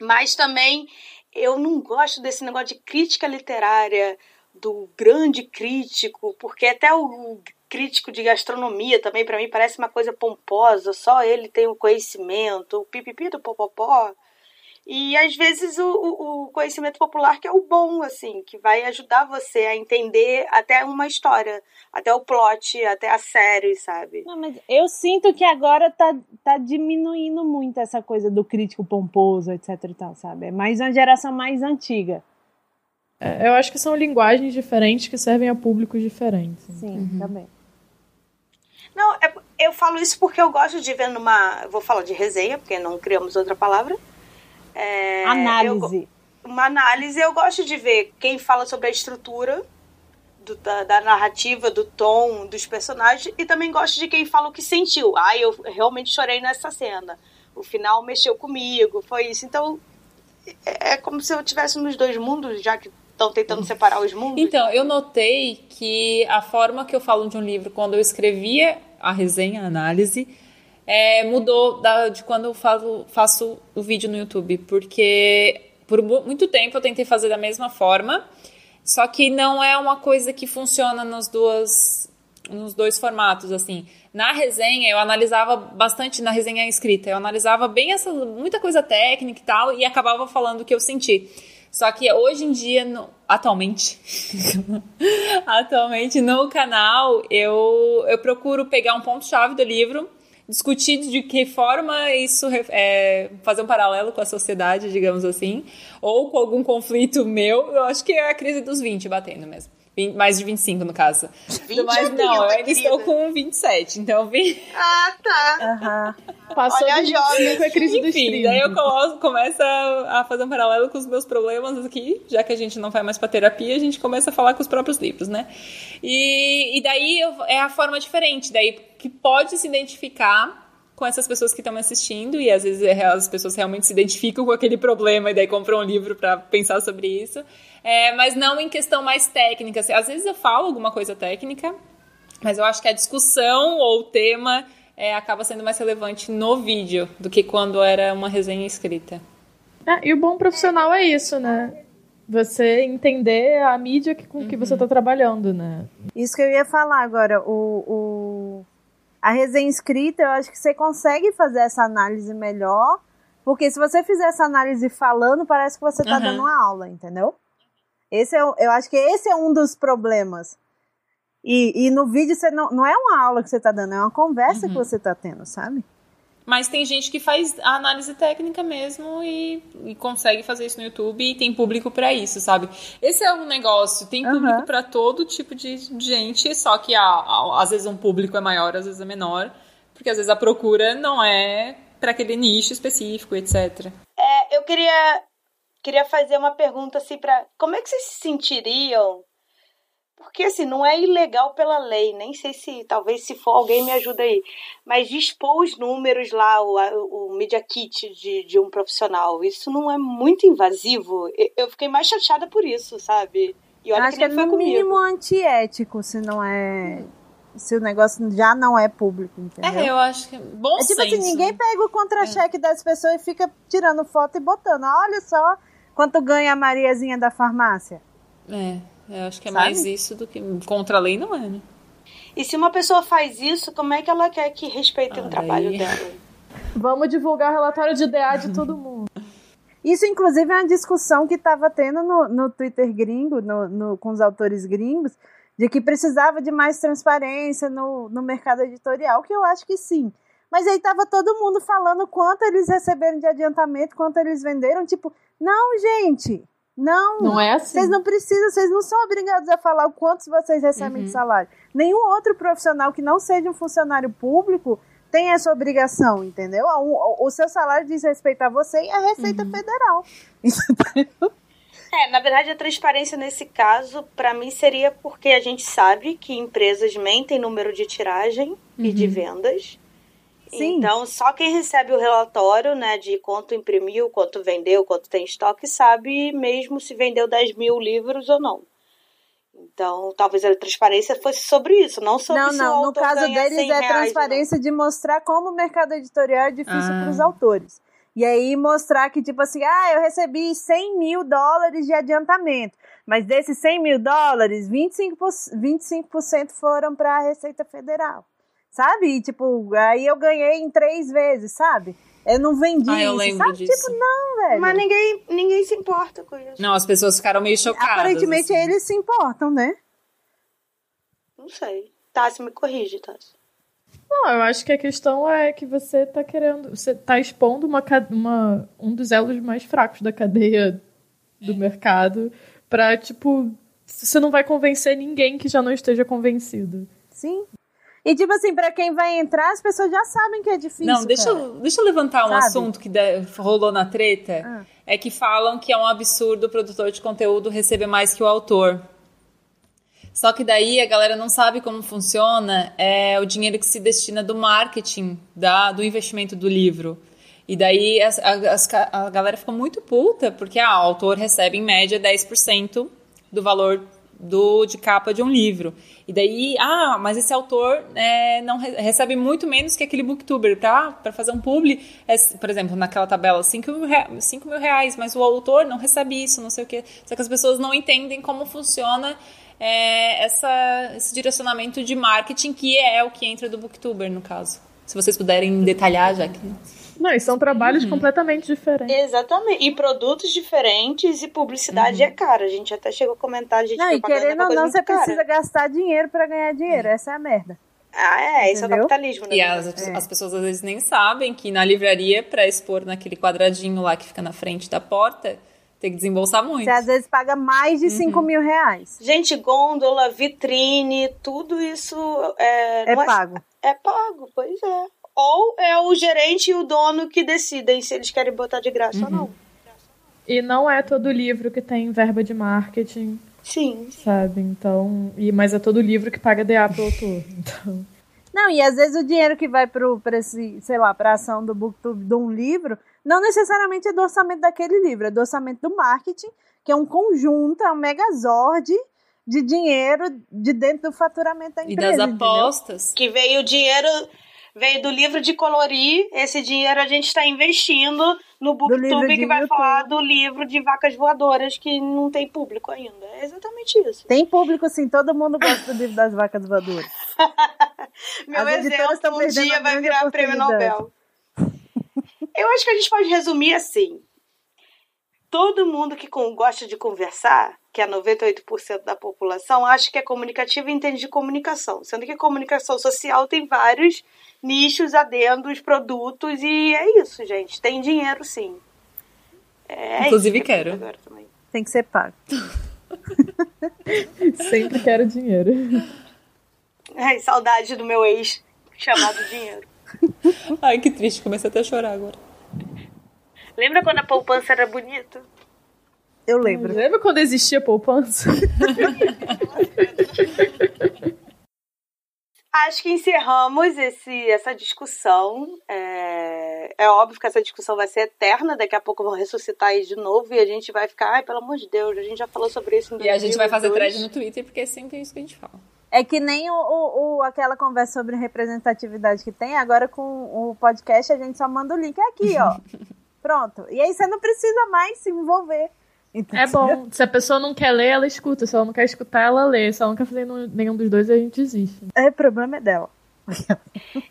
Mas também eu não gosto desse negócio de crítica literária, do grande crítico, porque até o crítico de gastronomia também, pra mim, parece uma coisa pomposa, só ele tem o conhecimento, o pipipi do popopó. E às vezes o, o, conhecimento popular que é o bom, assim, que vai ajudar você a entender até uma história, até o plot, até a série, sabe? Não, mas eu sinto que agora tá, tá diminuindo muito essa coisa do crítico pomposo, etc e tal, sabe? É mais uma geração mais antiga. É, eu acho que são linguagens diferentes que servem a públicos diferentes. Sim, uhum. também. Não, é, eu falo isso porque eu gosto de ver numa. Vou falar de resenha, porque não criamos outra palavra é, análise. Eu, uma análise, eu gosto de ver quem fala sobre a estrutura do, da, da, narrativa, do tom, dos personagens, e também gosto de quem fala o que sentiu. Ah, eu realmente chorei nessa cena. O final mexeu comigo, foi isso. Então, é, é como se eu estivesse nos dois mundos, já que estão tentando separar os mundos. Então, eu notei que a forma que eu falo de um livro, quando eu escrevia a resenha, a análise, é, mudou da, de quando eu faço, faço o vídeo no YouTube, porque por muito tempo eu tentei fazer da mesma forma, só que não é uma coisa que funciona nos, duas, nos dois formatos, assim. Na resenha, eu analisava bastante, na resenha escrita, eu analisava bem essa, muita coisa técnica e tal, e acabava falando o que eu senti. Só que hoje em dia, no, atualmente, atualmente no canal, eu, eu procuro pegar um ponto-chave do livro discutir de que forma isso é, fazer um paralelo com a sociedade, digamos assim, ou com algum conflito meu. Eu acho que é a crise dos 20 batendo mesmo. 20, mais de 25 no caso. 20 Mas não, eu ainda estou com 27, então vi. Ah, tá. Uhum. Passou Olha a jovem. a crise 30. Daí eu começo a fazer um paralelo com os meus problemas aqui, já que a gente não vai mais para terapia, a gente começa a falar com os próprios livros, né? E, e daí eu, é a forma diferente, daí que pode se identificar com essas pessoas que estão me assistindo e às vezes é, as pessoas realmente se identificam com aquele problema e daí compram um livro para pensar sobre isso. É, mas não em questão mais técnica. Às vezes eu falo alguma coisa técnica, mas eu acho que a discussão ou o tema é, acaba sendo mais relevante no vídeo do que quando era uma resenha escrita. É, e o bom profissional é isso, né? Você entender a mídia que, com uhum. que você está trabalhando, né? Isso que eu ia falar agora. O, o a resenha escrita, eu acho que você consegue fazer essa análise melhor, porque se você fizer essa análise falando, parece que você está uhum. dando uma aula, entendeu? Esse é, eu acho que esse é um dos problemas. E, e no vídeo você não, não é uma aula que você está dando, é uma conversa uhum. que você está tendo, sabe? Mas tem gente que faz a análise técnica mesmo e, e consegue fazer isso no YouTube e tem público para isso, sabe? Esse é um negócio, tem público uhum. para todo tipo de gente, só que a, a, às vezes um público é maior, às vezes é menor, porque às vezes a procura não é para aquele nicho específico, etc. É, eu queria queria fazer uma pergunta assim para como é que vocês se sentiriam porque assim, não é ilegal pela lei, nem sei se, talvez se for alguém me ajuda aí, mas dispor os números lá, o, o Media Kit de, de um profissional, isso não é muito invasivo? Eu fiquei mais chateada por isso, sabe? E olha Acho que, que é no comigo. mínimo antiético, se não é se o negócio já não é público, entendeu? É, eu acho que é bom É tipo assim, senso. assim, ninguém pega o contra-cheque é. das pessoas e fica tirando foto e botando. Olha só quanto ganha a Mariazinha da farmácia. É. Eu acho que é Sabe? mais isso do que. Contra a lei não é, né? E se uma pessoa faz isso, como é que ela quer que respeitem ah, o trabalho dela? Vamos divulgar o relatório de DA de todo mundo. Isso, inclusive, é uma discussão que estava tendo no, no Twitter gringo, no, no, com os autores gringos, de que precisava de mais transparência no, no mercado editorial, que eu acho que sim. Mas aí tava todo mundo falando quanto eles receberam de adiantamento, quanto eles venderam. Tipo, não, gente, não, não é assim. Vocês não precisam, vocês não são obrigados a falar o quanto vocês recebem uhum. de salário. Nenhum outro profissional que não seja um funcionário público tem essa obrigação, entendeu? O, o seu salário diz respeito a você e a Receita uhum. Federal. É, na verdade, a transparência nesse caso, para mim, seria porque a gente sabe que empresas mentem número de tiragem uhum. e de uhum. vendas. Sim. Então, só quem recebe o relatório, né, de quanto imprimiu, quanto vendeu, quanto tem estoque, sabe mesmo se vendeu 10 mil livros ou não. Então, talvez a transparência fosse sobre isso, não sobre Não, não, no caso deles é transparência de mostrar como o mercado editorial é difícil ah. para os autores. E aí mostrar que, tipo assim, ah, eu recebi 100 mil dólares de adiantamento, mas desses 100 mil dólares, 25%, 25 foram para a Receita Federal. Sabe? E, tipo, aí eu ganhei em três vezes, sabe? Eu não vendi Ah, eu isso, lembro sabe? disso. Tipo, não, velho. Mas ninguém, ninguém se importa com isso. Não, as pessoas ficaram meio chocadas. Aparentemente assim. eles se importam, né? Não sei. Tassi, me corrige, Tassi. Não, eu acho que a questão é que você tá querendo. Você tá expondo uma, uma, um dos elos mais fracos da cadeia do mercado pra, tipo. Você não vai convencer ninguém que já não esteja convencido. Sim. E, tipo assim, pra quem vai entrar, as pessoas já sabem que é difícil. Não, deixa cara. eu, deixa eu levantar um Sabe? assunto que de- rolou na treta. Ah. É que falam que é um absurdo o produtor de conteúdo receber mais que o autor. Só que daí a galera não sabe como funciona é o dinheiro que se destina do marketing, da, do investimento do livro. E daí as- as a galera ficou muito puta, porque ah, o autor recebe em média 10% do valor do, de capa de um livro. E daí, ah, mas esse autor é, não re- recebe muito menos que aquele booktuber? Para fazer um publi, é, por exemplo, naquela tabela, 5 mil, rea- 5 mil reais, mas o autor não recebe isso, não sei o quê. Só que as pessoas não entendem como funciona é, essa, esse direcionamento de marketing, que é o que entra do booktuber, no caso. Se vocês puderem detalhar, já que... Não, e são trabalhos completamente diferentes. Exatamente. E produtos diferentes e publicidade é cara. A gente até chegou a comentar, gente. Não, e é querendo ou não, você cara. precisa gastar dinheiro pra ganhar dinheiro. Essa é a merda. Ah, é. Esse é o capitalismo, né? E as, É. as pessoas às vezes nem sabem que na livraria, para expor naquele quadradinho lá que fica na frente da porta, tem que desembolsar muito. Você às vezes paga mais de 5 mil reais. Gente, gôndola, vitrine, tudo isso é, É pago. É pago, pois é. Ou é o gerente e o dono que decidem se eles querem botar de graça ou não. E não é todo livro que tem verba de marketing, Sim. sabe? Então. E, mas é todo livro que paga DA pro autor. Então. Não, e às vezes o dinheiro que vai pro, pra esse, sei lá, pra ação do Booktube de um livro, não necessariamente é do orçamento daquele livro, é do orçamento do marketing, que é um conjunto, é um megazord de dinheiro de dentro do faturamento da E empresa. das entendeu? apostas. Que veio o dinheiro, veio do livro de colorir. Esse dinheiro a gente está investindo no Booktube que vai YouTube. falar do livro de vacas voadoras que não tem público ainda. É exatamente isso. Tem público, sim, todo mundo gosta do livro das vacas voadoras. Meu As exemplo um dia vai virar prêmio. Nobel. Eu acho que a gente pode resumir assim. Todo mundo que gosta de conversar, que é 98% da população, acha que é comunicativa e entende de comunicação. Sendo que comunicação social tem vários nichos, adendos, produtos, e é isso, gente. Tem dinheiro, sim. É Inclusive isso que quero. Tem que ser pago. Sempre quero dinheiro. Ai, saudade do meu ex chamado dinheiro. Ai, que triste, comecei até a chorar agora. Lembra quando a poupança era bonita? Eu lembro. Lembra quando existia poupança? Acho que encerramos esse, essa discussão. É, é óbvio que essa discussão vai ser eterna. Daqui a pouco vão ressuscitar aí de novo e a gente vai ficar, ai, pelo amor de Deus, a gente já falou sobre isso em E a gente vai fazer 2002. thread no Twitter, porque é sempre isso que a gente fala. É que nem o, o- o- aquela conversa sobre representatividade que tem, agora com o podcast a gente só manda o link aqui, ó. Pronto. E aí você não precisa mais se envolver. É entendeu? bom. Se a pessoa não quer ler, ela escuta. Se ela não quer escutar, ela lê. Se ela não quer fazer nenhum dos dois, a gente desiste. É, o problema é dela.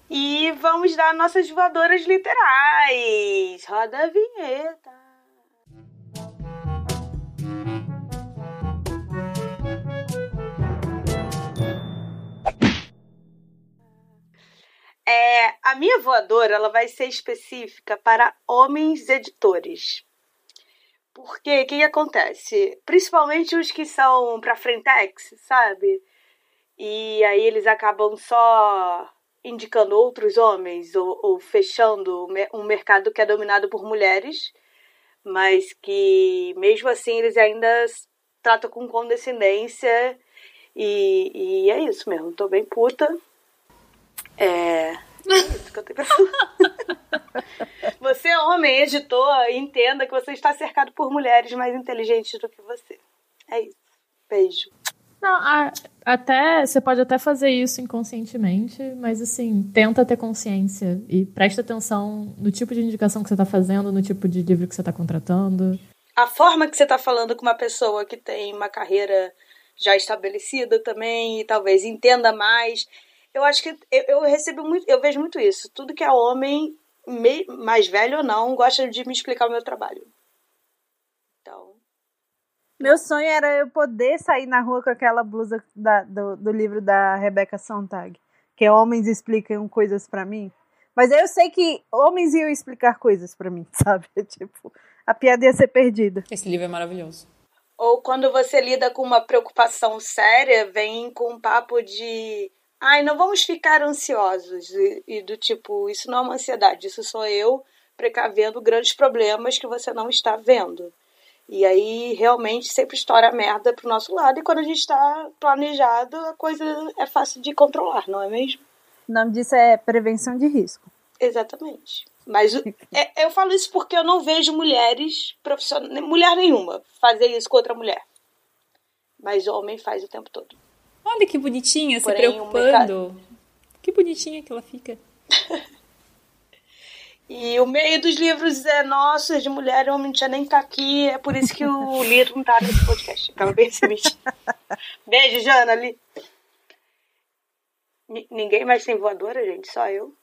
E vamos dar nossas voadoras literais. Roda a vinheta. É, a minha voadora ela vai ser específica para homens editores. Porque o que, acontece? Principalmente os que são para Frentex, sabe? E aí eles acabam só indicando outros homens ou, ou fechando um mer- mercado que é dominado por mulheres, mas que mesmo assim eles ainda tratam com condescendência. E, e é isso mesmo, tô bem puta. É. é isso que eu tenho pra falar. Você, homem, editor, entenda que você está cercado por mulheres mais inteligentes do que você. É isso. Beijo. Não, a- até você pode até fazer isso inconscientemente, mas assim, tenta ter consciência e presta atenção no tipo de indicação que você está fazendo, no tipo de livro que você está contratando. a forma que você está falando com uma pessoa que tem uma carreira já estabelecida também e talvez entenda mais. Eu acho que eu, eu recebo muito, eu vejo muito isso. Tudo que é homem, me, mais velho ou não, gosta de me explicar o meu trabalho. Então. Meu sonho era eu poder sair na rua com aquela blusa da, do, do livro da Rebecca Sontag, que é Homens Explicam Coisas para Mim. Mas eu sei que homens iam explicar coisas para mim, sabe? Tipo, a piada ia ser perdida. Esse livro é maravilhoso. Ou quando você lida com uma preocupação séria, vem com um papo de. Ai, não vamos ficar ansiosos. E, e do tipo, isso não é uma ansiedade, isso sou eu precavendo grandes problemas que você não está vendo. E aí realmente sempre estoura a merda pro nosso lado. E quando a gente está planejado, a coisa é fácil de controlar, não é mesmo? O nome disso é prevenção de risco. Exatamente. Mas é, eu falo isso porque eu não vejo mulheres profissionais, mulher nenhuma, fazer isso com outra mulher. Mas homem faz o tempo todo. Olha que bonitinha, Porém, se preocupando. Um que bonitinha que ela fica. e o meio dos livros é nosso, é de mulher, o homem já nem tá aqui. É por isso que o Lito não tá nesse podcast. Tava bem Beijo, Jana. Ali. Ninguém mais tem voadora, gente, só eu.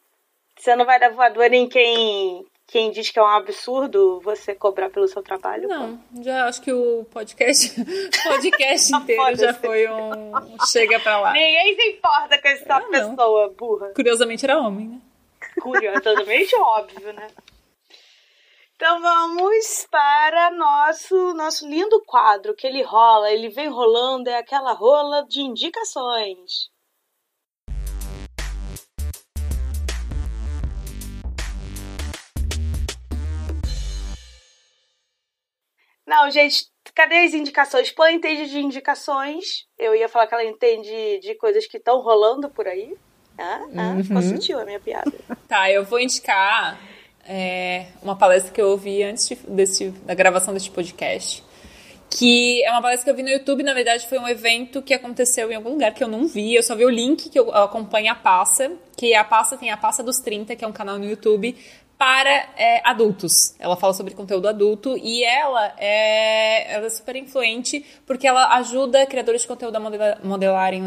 Você não vai dar voadora em quem, quem diz que é um absurdo você cobrar pelo seu trabalho? Não, pô? já acho que o podcast, podcast inteiro já foi um chega pra lá. Ninguém se importa com essa não, pessoa não. burra. Curiosamente era homem, né? Curiosamente óbvio, né? Então vamos para nosso nosso lindo quadro que ele rola, ele vem rolando, é aquela rola de indicações. Não, gente, cadê as indicações? Pô, entende de indicações. Eu ia falar que ela entende de coisas que estão rolando por aí. Ah, ah, uhum. sutil a minha piada. Tá, eu vou indicar é, uma palestra que eu ouvi antes de, desse, da gravação deste podcast. Que é uma palestra que eu vi no YouTube, na verdade foi um evento que aconteceu em algum lugar que eu não vi, eu só vi o link que eu acompanho a Passa, que a Passa tem a Passa dos 30, que é um canal no YouTube para é, adultos. Ela fala sobre conteúdo adulto e ela é, ela é super influente porque ela ajuda criadores de conteúdo a modelar, modelarem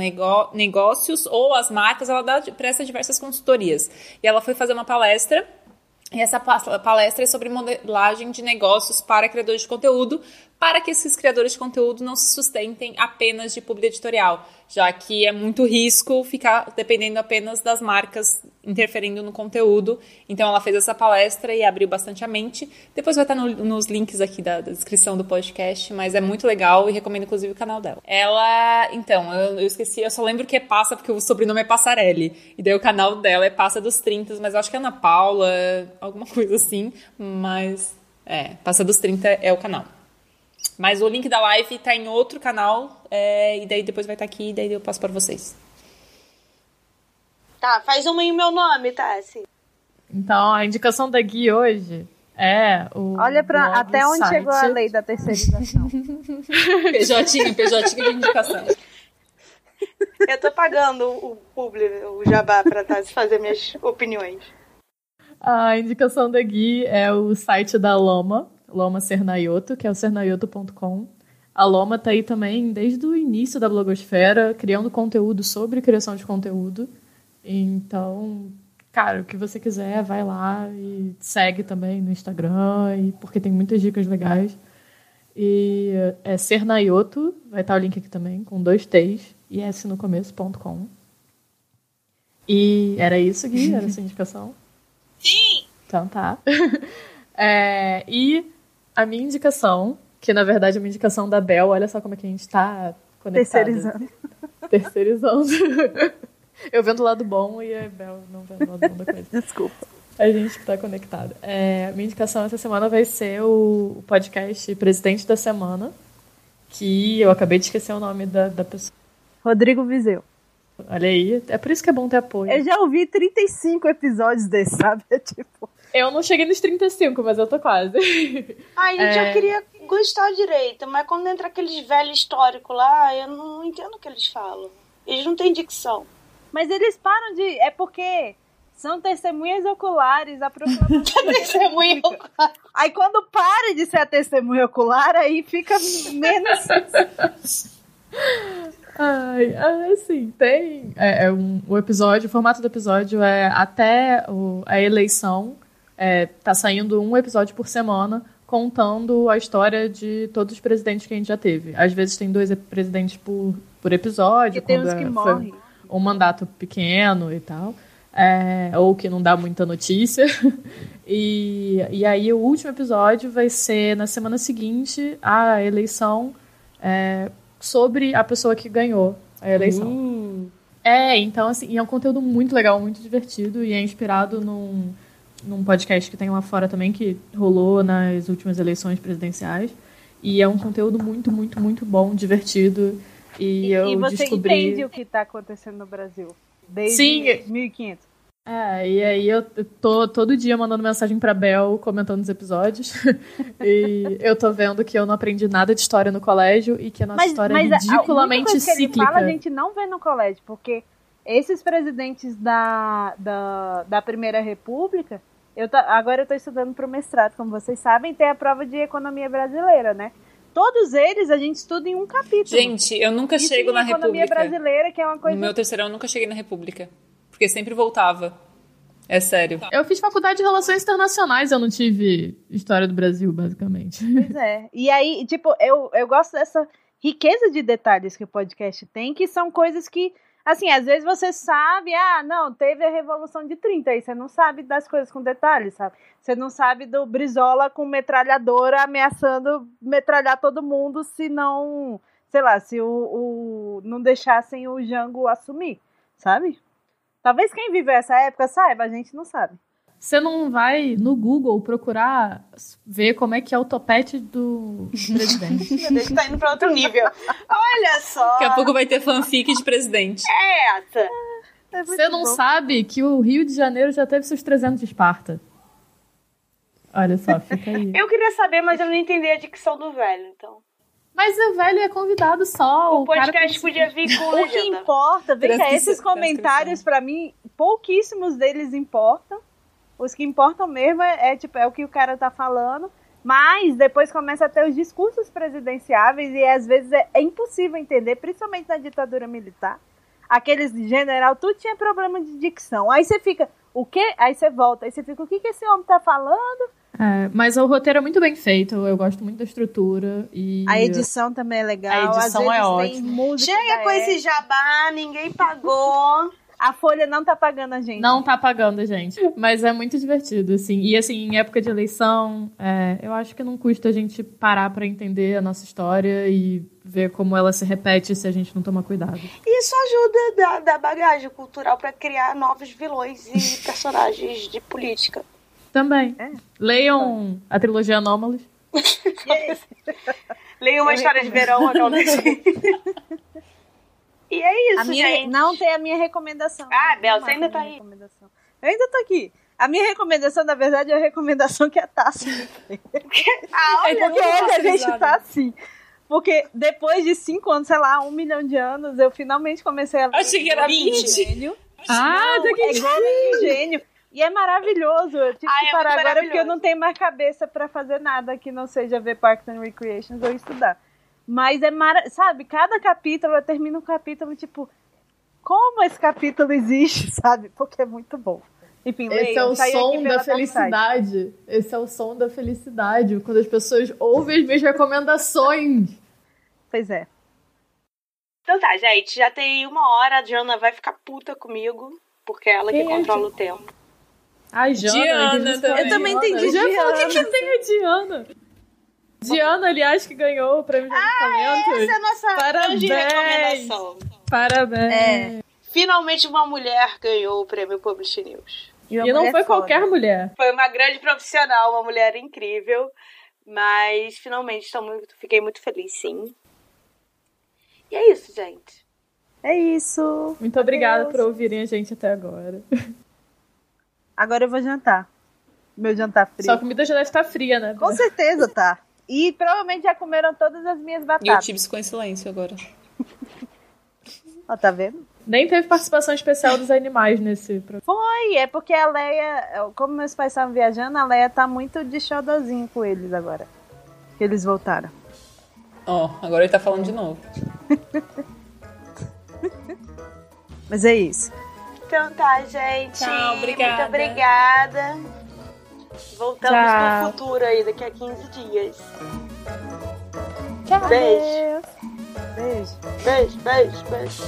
negócios ou as marcas, ela dá, presta diversas consultorias. E ela foi fazer uma palestra e essa palestra é sobre modelagem de negócios para criadores de conteúdo, para que esses criadores de conteúdo não se sustentem apenas de publi editorial, já que é muito risco ficar dependendo apenas das marcas interferindo no conteúdo. Então ela fez essa palestra e abriu bastante a mente. Depois vai estar no, nos links aqui da, da, descrição do podcast, mas é muito legal e recomendo inclusive o canal dela. Ela, então, eu, eu, esqueci, eu só lembro que é Passa porque o sobrenome é Passarelli. E daí o canal dela é Passa dos 30, mas acho que é Ana Paula, alguma coisa assim, mas é, Passa dos 30 é o canal. Mas o link da live tá em outro canal, é, e daí depois vai estar tá aqui, e daí eu passo para vocês. Tá, faz uma em meu nome, tá? Assim. Então, a indicação da Gui hoje é o. Olha pra até onde site. chegou a lei da terceirização. PJ, PJ de indicação. Eu tô pagando o público, o jabá, pra tá, fazer minhas opiniões. A indicação da Gui é o site da Loma, Loma Sernaioto, que é o sernaioto.com. A Loma tá aí também desde o início da blogosfera, criando conteúdo sobre criação de conteúdo. Então, cara, o que você quiser, vai lá e segue também no Instagram, porque tem muitas dicas legais. E é Sernaioto, vai estar o link aqui também, com dois T's, e S no começo.com. E era isso, Gui? Era essa indicação? Sim! Então tá. é, e a minha indicação, que na verdade é uma indicação da Bel, olha só como é que a gente tá conectado. Terceirizando. Terceirizando. Eu vendo o lado bom e a Bel não vendo o lado bom da coisa. Desculpa. A gente que tá conectado. É, minha indicação essa semana vai ser o podcast Presidente da Semana, que eu acabei de esquecer o nome da, da pessoa. Rodrigo Vizeu. Olha aí, é por isso que é bom ter apoio. Eu já ouvi 35 episódios desse, sabe? É tipo. Eu não cheguei nos 35, mas eu tô quase. Ai, gente, é... eu queria gostar direito, mas quando entra aqueles velhos históricos lá, eu não entendo o que eles falam. Eles não têm dicção. Mas eles param de. É porque são testemunhas oculares, a proclamação. testemunha ocular. Aí quando para de ser a testemunha ocular, aí fica menos. Ai, assim, tem. É, é um, o episódio, o formato do episódio é até o, a eleição. É, tá saindo um episódio por semana contando a história de todos os presidentes que a gente já teve. Às vezes tem dois presidentes por, por episódio. Que tem uns que é, morrem. Um mandato pequeno e tal. É, ou que não dá muita notícia. e, e aí o último episódio vai ser na semana seguinte a eleição é, sobre a pessoa que ganhou a eleição. Hum. É, então assim, e é um conteúdo muito legal, muito divertido e é inspirado num, num podcast que tem lá fora também que rolou nas últimas eleições presidenciais. E é um conteúdo muito, muito, muito bom, divertido. E, E, eu e você descobri. entende o que está acontecendo no Brasil. Desde Sim. 1500. É, e aí eu tô todo dia mandando mensagem pra Bel comentando os episódios. e eu tô vendo que eu não aprendi nada de história no colégio e que a nossa história é a- a única ridiculamente coisa que ele cíclica. fala, a gente não vê no colégio, porque esses presidentes da, da, da Primeira República, eu tá- agora eu estou estudando para o mestrado, como vocês sabem, tem a prova de economia brasileira, né? Todos eles a gente estuda em um capítulo. Gente, eu nunca Isso chego na economia República. brasileira, que é uma coisa No meu terceirão, eu nunca cheguei na República. Porque sempre voltava. É sério. Eu fiz faculdade de Relações Internacionais, eu não tive história do Brasil, basicamente. Pois é. E aí, tipo, eu, eu gosto dessa riqueza de detalhes que o podcast tem, que são coisas que, assim, às vezes você sabe, ah, não, teve a Revolução de 30, aí você não sabe das coisas com detalhes, sabe? Você não sabe do Brizola com metralhadora ameaçando metralhar todo mundo se não, sei lá, se o, o não deixassem o Jango assumir, sabe? Talvez quem viveu essa época saiba, a gente não sabe. Você não vai no Google procurar ver como é que é o topete do presidente. Meu Deus, tá indo pra outro nível. Olha só. Daqui a pouco vai ter fanfic de presidente. É essa. É muito Você não bom. sabe que o Rio de Janeiro já teve seus 300 de Esparta. Olha só, fica aí. Eu queria saber, mas eu não entendi a dicção do velho, então. Mas o velho é convidado só. O cara podcast podia vir com O que importa, vem cá, esses comentários, pra mim, pouquíssimos deles importam. Os que importam mesmo é, é, tipo, é o que o cara tá falando. Mas depois começa a ter os discursos presidenciáveis e às vezes é, é impossível entender, principalmente na ditadura militar. Aqueles de general, tudo tinha problema de dicção. Aí você fica, o quê? Aí você volta, aí você fica, o que, que esse homem tá falando? É, mas o roteiro é muito bem feito, eu gosto muito da estrutura. E A edição também é legal. A edição às vezes é ótima. Chega com esse jabá, ninguém pagou. A Folha não tá pagando a gente. Não tá pagando, gente. Mas é muito divertido, assim. E, assim, em época de eleição, é, eu acho que não custa a gente parar pra entender a nossa história e ver como ela se repete se a gente não tomar cuidado. Isso ajuda da, da bagagem cultural pra criar novos vilões e personagens de política. Também. É. Leiam a trilogia Anômalos. Leia uma Eu história de verão, acontecer. E é isso, A minha, gente. não tem a minha recomendação. Ah, Bel, você ainda a tá aí? recomendação. Eu ainda tô aqui. A minha recomendação, na verdade, é a recomendação que a Tassi me fez. Ah, olha, Porque hoje a gente tá assim. Porque depois de cinco anos, sei lá, um milhão de anos, eu finalmente comecei a ler. Achei que era Golden 20. Gênio. Ah, Não, é Golden Gênio. E é maravilhoso. Eu tive Ah, que é parar muito agora porque eu não tenho mais cabeça pra fazer nada que não seja ver Parks and Recreations ou estudar. Mas é maravilhoso. Sabe, cada capítulo, eu termino um capítulo, tipo, como esse capítulo existe, sabe? Porque é muito bom. Enfim, Esse é o som da Topside. felicidade. Esse é o som da felicidade. Quando as pessoas ouvem as minhas recomendações. Pois é. Então tá, gente, já tem uma hora, a Jana vai ficar puta comigo, porque é ela que é controla o tempo. Ai, Diana. Diana. Eu também entendi Já falou o que, Diana. que tem a Diana. Diana, aliás, que ganhou o prêmio de talentos. Essa é a nossa Parabéns. grande recomendação. Parabéns. É. Finalmente uma mulher ganhou o prêmio Publish News. uma E não mulher foi foda. qualquer mulher. Foi uma grande profissional, uma mulher incrível. Mas finalmente estou muito, fiquei muito feliz, sim. E é isso, gente. É isso. Muito obrigada Adeus. por ouvirem a gente até agora. Agora eu vou jantar. Meu jantar frio. Sua comida já deve estar fria, né? Com certeza tá. E provavelmente já comeram todas as minhas E o batatas. Tibbs ficou em silêncio agora. Ó, tá vendo? Nem teve participação especial dos animais nesse programa. Foi, é porque a Leia, como meus pais estavam viajando, a Leia tá muito de xodozinho com eles agora. Que eles voltaram. Ó, agora ele tá falando de novo. Mas é isso. Então tá, gente. Tchau, obrigada. Muito obrigada. Voltamos Tchau. no futuro aí, daqui a 15 dias. Tchau. Beijo. Beijo. Beijo, beijo, beijo.